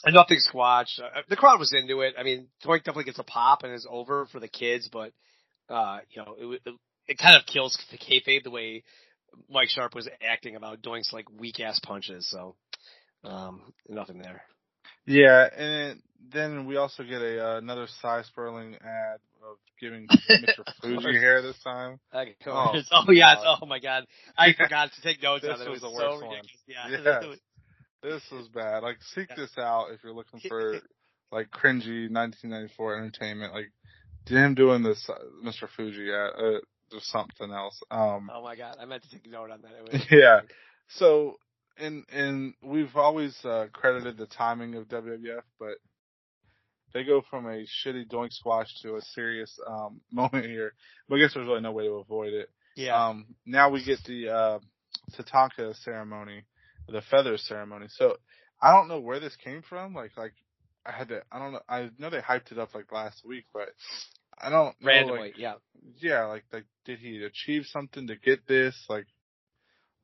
nothing squashed. Uh, the crowd was into it. I mean, Doink definitely gets a pop and is over for the kids, but uh, you know, it, it, it kind of kills the kayfabe the way Mike Sharpe was acting about doing like weak ass punches. So um, nothing there. Yeah, and then we also get a uh, another Sy Sperling ad of giving *laughs* Mr. Fuji hair this time. Okay, Oh, *laughs* oh, oh yes, oh my god, I forgot to take notes This on it. It was was, the so worst one. Yeah, Yes. *laughs* This was bad. Like seek Yeah. this out if you're looking for like cringy 1994 entertainment. Like him doing this uh, Mr. Fuji ad. Uh, there's something else. Um, oh my god, I meant to take a note on that. *laughs* Yeah. So, and and we've always uh, credited the timing of WWF, but they go from a shitty doink squash to a serious um, *laughs* moment here. But I guess there's really no way to avoid it. yeah. Um, now we get the uh, Tatanka ceremony, the feather ceremony. So I don't know where this came from. Like, like I had to. I don't know. I know they hyped it up like last week, but I don't know, randomly. like, yeah, yeah, like like did he achieve something to get this? Like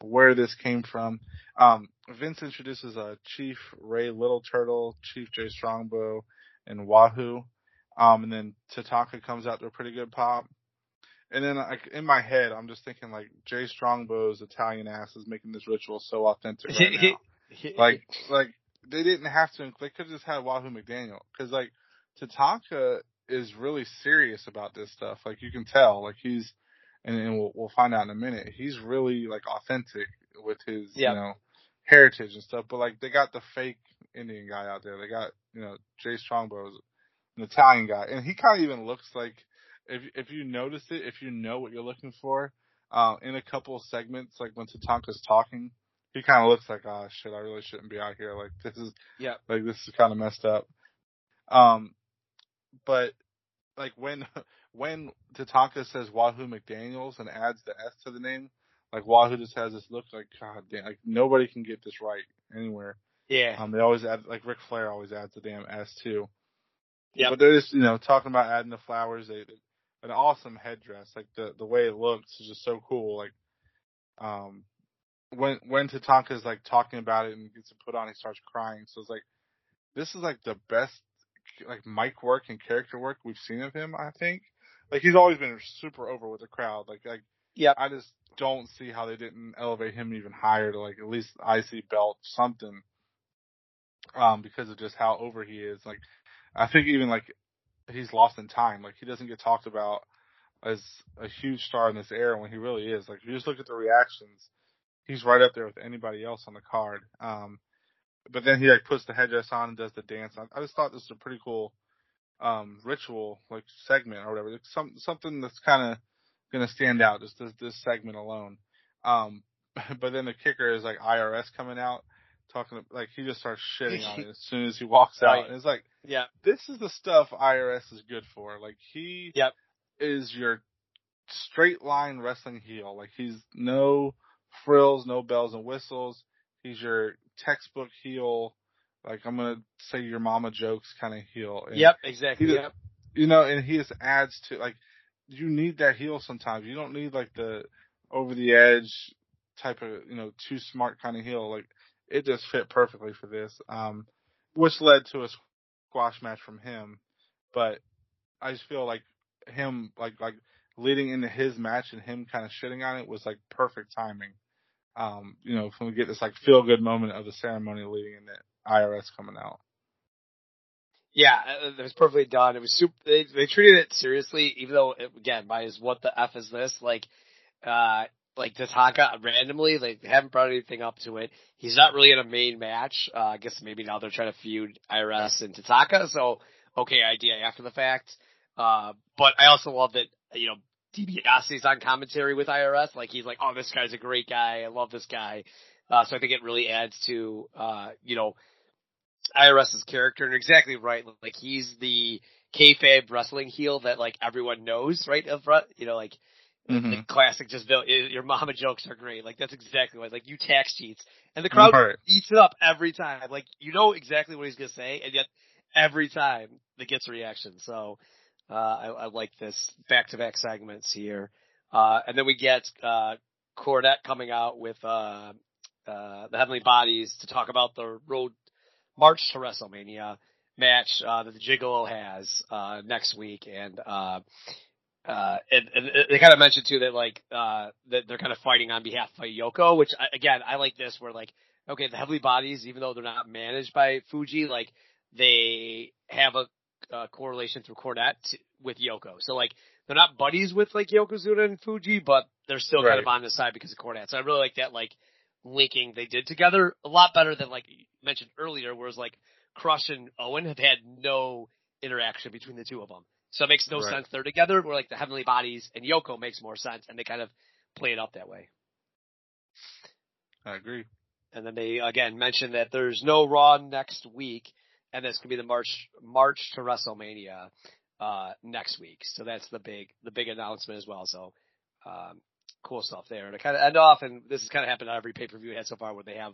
where this came from. Um Vince introduces uh Chief Ray Little Turtle, Chief Jay Strongbow, and Wahoo. Um and then Tatanka comes out to a pretty good pop. And then like in my head I'm just thinking like Jay Strongbow's Italian ass is making this ritual so authentic *laughs* right now. like like they didn't have to they could have just had Wahoo McDaniel because like Tatanka is really serious about this stuff like you can tell like he's and, and we'll, we'll find out in a minute he's really like authentic with his Yep. you know heritage and stuff. But like they got the fake Indian guy out there. They got you know Jay Strongbow, an Italian guy, and he kind of even looks like if if you notice it, if you know what you're looking for, uh, in a couple of segments, like when Tatanka's talking, he kind of looks like, oh shit, I really shouldn't be out here. Like this is Yep. like this is kind of messed up. Um, but like when *laughs* when Tatanka says Wahoo McDaniel's and adds the S to the name, like Wahoo just has this look like God damn, like nobody can get this right anywhere. Yeah. Um, they always add like Ric Flair always adds the damn S too. Yeah. But they're just you know talking about adding the flowers. They an awesome headdress. Like the the way it looks is just so cool. Like um when when Tatanka is like talking about it and gets it put on, he starts crying. So it's like this is like the best like mic work and character work we've seen of him. I think like he's always been super over with the crowd. Like like yeah, I just don't see how they didn't elevate him even higher to like at least IC belt something. Um, because of just how over he is. Like I think even like he's lost in time. Like he doesn't get talked about as a huge star in this era when he really is. Like if you just look at the reactions, he's right up there with anybody else on the card. Um, but then he like puts the headdress on and does the dance. I, I just thought this was a pretty cool um ritual like segment or whatever. It's some something that's kind of gonna stand out just this this segment alone. Um, *laughs* but then the kicker is like IRS coming out talking like he just starts shitting on it as soon as he walks *laughs* out. Right. And it's like Yeah. this is the stuff IRS is good for. Like he Yep. is your straight line wrestling heel. Like he's no frills, no bells and whistles. He's your textbook heel. Like I'm gonna say your mama jokes kind of heel. And, Yep. Exactly. He- Yep. You know, and he just adds to like you need that heel sometimes. You don't need like the over the edge type of you know too smart kind of heel. Like it just fit perfectly for this. Um, which led to a squash match from him. But I just feel like him like like leading into his match and him kind of shitting on it was like perfect timing. Um, you know, when we get this like feel good moment of the ceremony leading the IRS coming out. Yeah, uh, it was perfectly done. It was super. They, they treated it seriously, even though it, again, by his what the f is this? Like, uh, like Tatanka randomly, like they haven't brought anything up to it. He's not really in a main match. Uh, I guess maybe now they're trying to feud IRS and Tatanka. So okay, idea after the fact. Uh, but I also love that you know DiBiase's on commentary with IRS. Like he's like, oh, this guy's a great guy. I love this guy. Uh, so I think it really adds to uh, you know IRS's character and exactly right. Like he's the kayfabe wrestling heel that like everyone knows, right? Of you know, like Mhm. the classic just your mama jokes are great. Like that's exactly what like you tax cheats and the crowd Right. eats it up every time. Like you know exactly what he's gonna say, and yet every time it gets a reaction. So uh, I, I like this back to back segments here. Uh, and then we get uh, Cornette coming out with uh, uh, the Heavenly Bodies to talk about the road march to WrestleMania match uh, that the Gigolo has uh, next week, and uh, uh, and, and they kind of mentioned too that like uh, that they're kind of fighting on behalf of Yoko, which I, again I like this where like okay the Heavenly Bodies even though they're not managed by Fuji like they have a uh, correlation through Cornette to, with Yoko, so like they're not buddies with like Yokozuna and Fuji, but they're still kind of on the side because of Cornette. So I really like that like linking they did together a lot better than like you mentioned earlier, whereas like Crush and Owen have had no interaction between the two of them. So it makes no Right. sense they're together. Where like the Heavenly Bodies and Yoko makes more sense, and they kind of play it up that way. I agree. And then they again mentioned that there's no Raw next week, and that's gonna be the March March to WrestleMania uh, next week. So that's the big the big announcement as well. So um, cool stuff there. And to kind of end off, and this has kind of happened on every pay per view had so far, where they have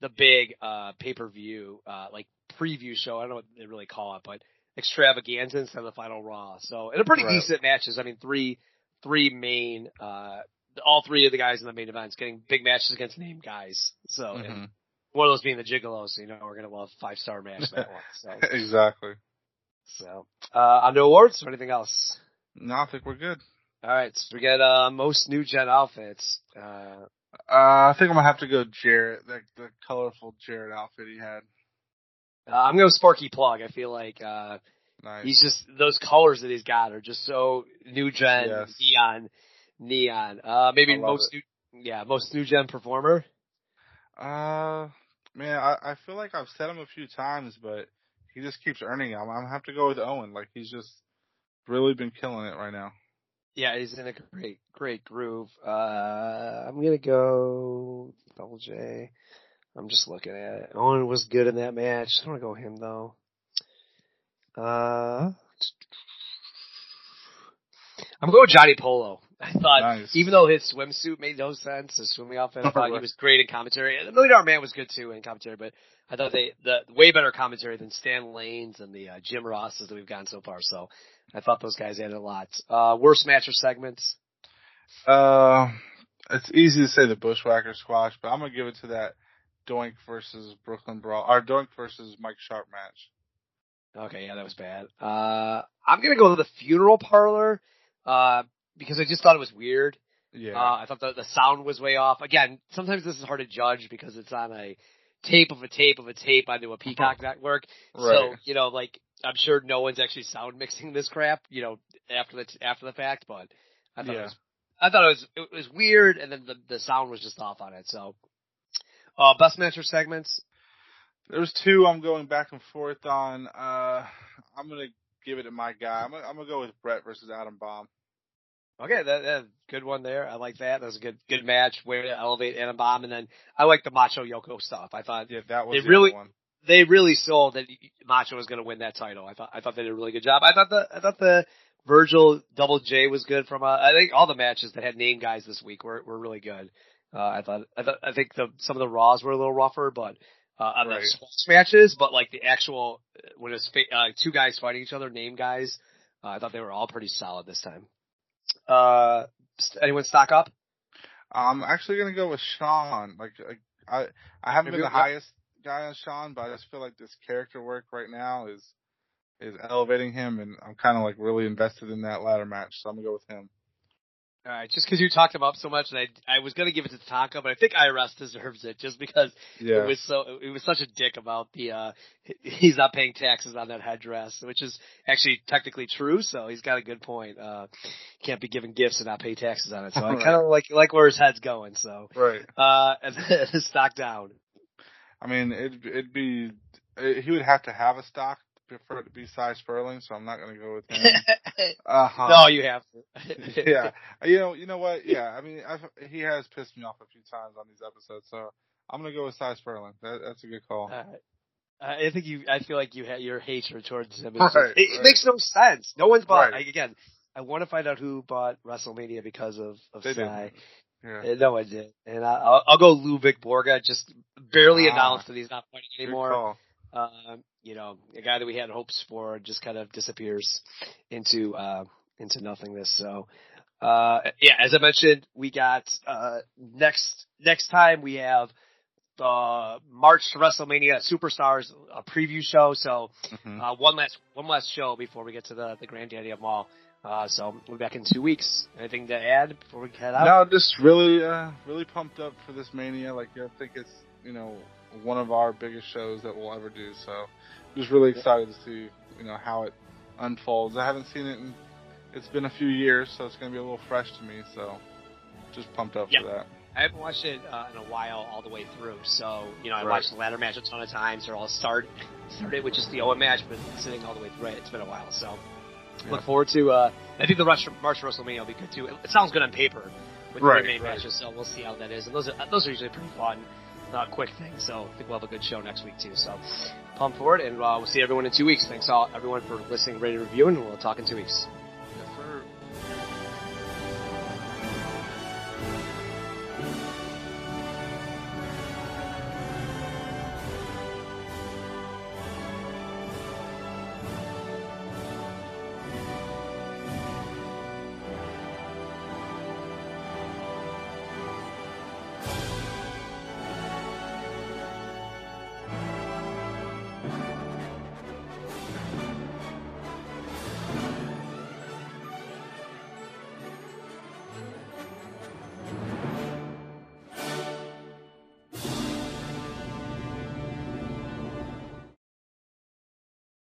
the big uh, pay per view uh, like preview show. I don't know what they really call it, but extravaganza instead of the final Raw. So and a pretty Right. decent matches. I mean, three three main. Uh, all three of the guys in the main events getting big matches against named guys. So and Mhm. One of those being the Gigolos, so you know we're gonna love five star match that one. So, *laughs* exactly. so uh, on to awards or anything else. No, I think we're good. All right, so we get uh, most new gen outfits. Uh, Uh, I think I'm gonna have to go Jarrett, the, the colorful Jarrett outfit he had. uh, I'm going to Sparky Plugg. I feel like uh, Nice. he's just those colors that he's got are just so new gen Yes. neon neon. Uh, maybe most new, yeah most new gen performer. Uh, man, I, I feel like I've said him a few times, but he just keeps earning it. I'm, I'm gonna have to go with Owen. Like he's just really been killing it right now. Yeah, he's in a great, great groove. Uh, I'm gonna go Double J. I'm just looking at it. Owen was good in that match. I'm gonna go him though. Uh, I'm going with Johnny Polo. I thought, Nice. even though his swimsuit made no sense, his swimming outfit, I thought he was great in commentary. And the Million Dollar Man was good too in commentary, but I thought they, the way better commentary than Stan Lane's and the uh, Jim Rosses that we've gotten so far. So I thought those guys added a lot. Uh, worst match or segments? Uh, it's easy to say the Bushwhacker squash, but I'm gonna give it to that Doink versus Brooklyn Brawl, or Doink versus Mike Sharpe match. Okay, yeah, that was bad. Uh, I'm gonna go to the funeral parlor, uh, because I just thought it was weird. Yeah. Uh, I thought the, the sound was way off. Again, sometimes this is hard to judge because it's on a tape of a tape of a tape onto a Peacock network. Right. So, you know, like, I'm sure no one's actually sound mixing this crap, you know, after the, after the fact, but I thought it was, I thought it was, it was weird and then the, the sound was just off on it, so. Uh, best match or segments? There's two I'm going back and forth on. Uh, I'm gonna give it to my guy. I'm gonna, I'm gonna go with Bret versus Adam Bomb. Okay, that, that good one there. I like that. That was a good good match. Way to elevate Adam Bomb, and then I like the Macho Yoko stuff. I thought Yeah, that was It the really- one. they really sold that Macho was going to win that title. I thought I thought they did a really good job. I thought the I thought the Virgil Double J was good from. Uh, I think all the matches that had name guys this week were were really good. Uh, I thought I thought I think the some of the Raws were a little rougher, but. Uh, on Right. the squash matches, but like the actual when it's fa- uh, two guys fighting each other, name guys, uh, I thought they were all pretty solid this time. Uh, anyone stock up? I'm actually gonna go with Shawn. Like, like I I haven't Maybe- been the highest guy on Shawn, but I just feel like this character work right now is is elevating him, and I'm kind of like really invested in that ladder match, so I'm gonna go with him. All right, just because you talked him up so much, and I I was gonna give it to Taka, but I think IRS deserves it just because Yeah. it was so it was such a dick about the uh he's not paying taxes on that headdress, which is actually technically true. So he's got a good point. Uh, can't be giving gifts and not pay taxes on it. So I kind of like like where his head's going. So Right. uh, *laughs* and then stock down. I mean, it'd it'd be it, he would have to have a stock for it to be Sy Sperling, so I'm not gonna go with *laughs* him. Uh huh. no, you have to. *laughs* yeah. You know, you know what? Yeah. I mean, I've, he has pissed me off a few times on these episodes, so I'm gonna go with Sy Sperling. That, that's a good call. Uh, I think you. I feel like you had your hatred towards him. Is Right, just, it, it makes no sense. No one's bought. Right. Like, again, I want to find out who bought WrestleMania because of of They Sai. didn't. Yeah. Uh, No one did, and I, I'll, I'll go Ludvig Borga. Just barely Ah, announced that he's not fighting Good anymore. call. Um, you know, a guy that we had hopes for just kind of disappears into uh, into nothingness. So, uh, yeah, as I mentioned, we got uh, next next time we have the March to WrestleMania Superstars a preview show. So, Mhm. uh, one last one last show before we get to the the Granddaddy of them all. Uh, so we'll be back in two weeks. Anything to add before we head out? No, just really, uh, really pumped up for this Mania. Like, I think it's, you know, one of our biggest shows that we'll ever do. So, just really excited to see, you know, how it unfolds. I haven't seen it in, it's been a few years, so it's going to be a little fresh to me. So, just pumped up Yeah. for that. I haven't watched it uh, in a while all the way through. So, you know, I Right. watched the ladder match a ton of times, or I'll start started with just the Owen match, but sitting all the way through it, it's been a while. So, look forward to. Uh, I think the Rush, March WrestleMania will be good too. It, it sounds good on paper with Right, the main right. matches, so we'll see how that is. And those are those are usually pretty fun, uh, quick thing. So I think we'll have a good show next week too. So, pumped for it, and uh, we'll see everyone in two weeks. Thanks all everyone for listening, rating, reviewing, and we'll talk in two weeks.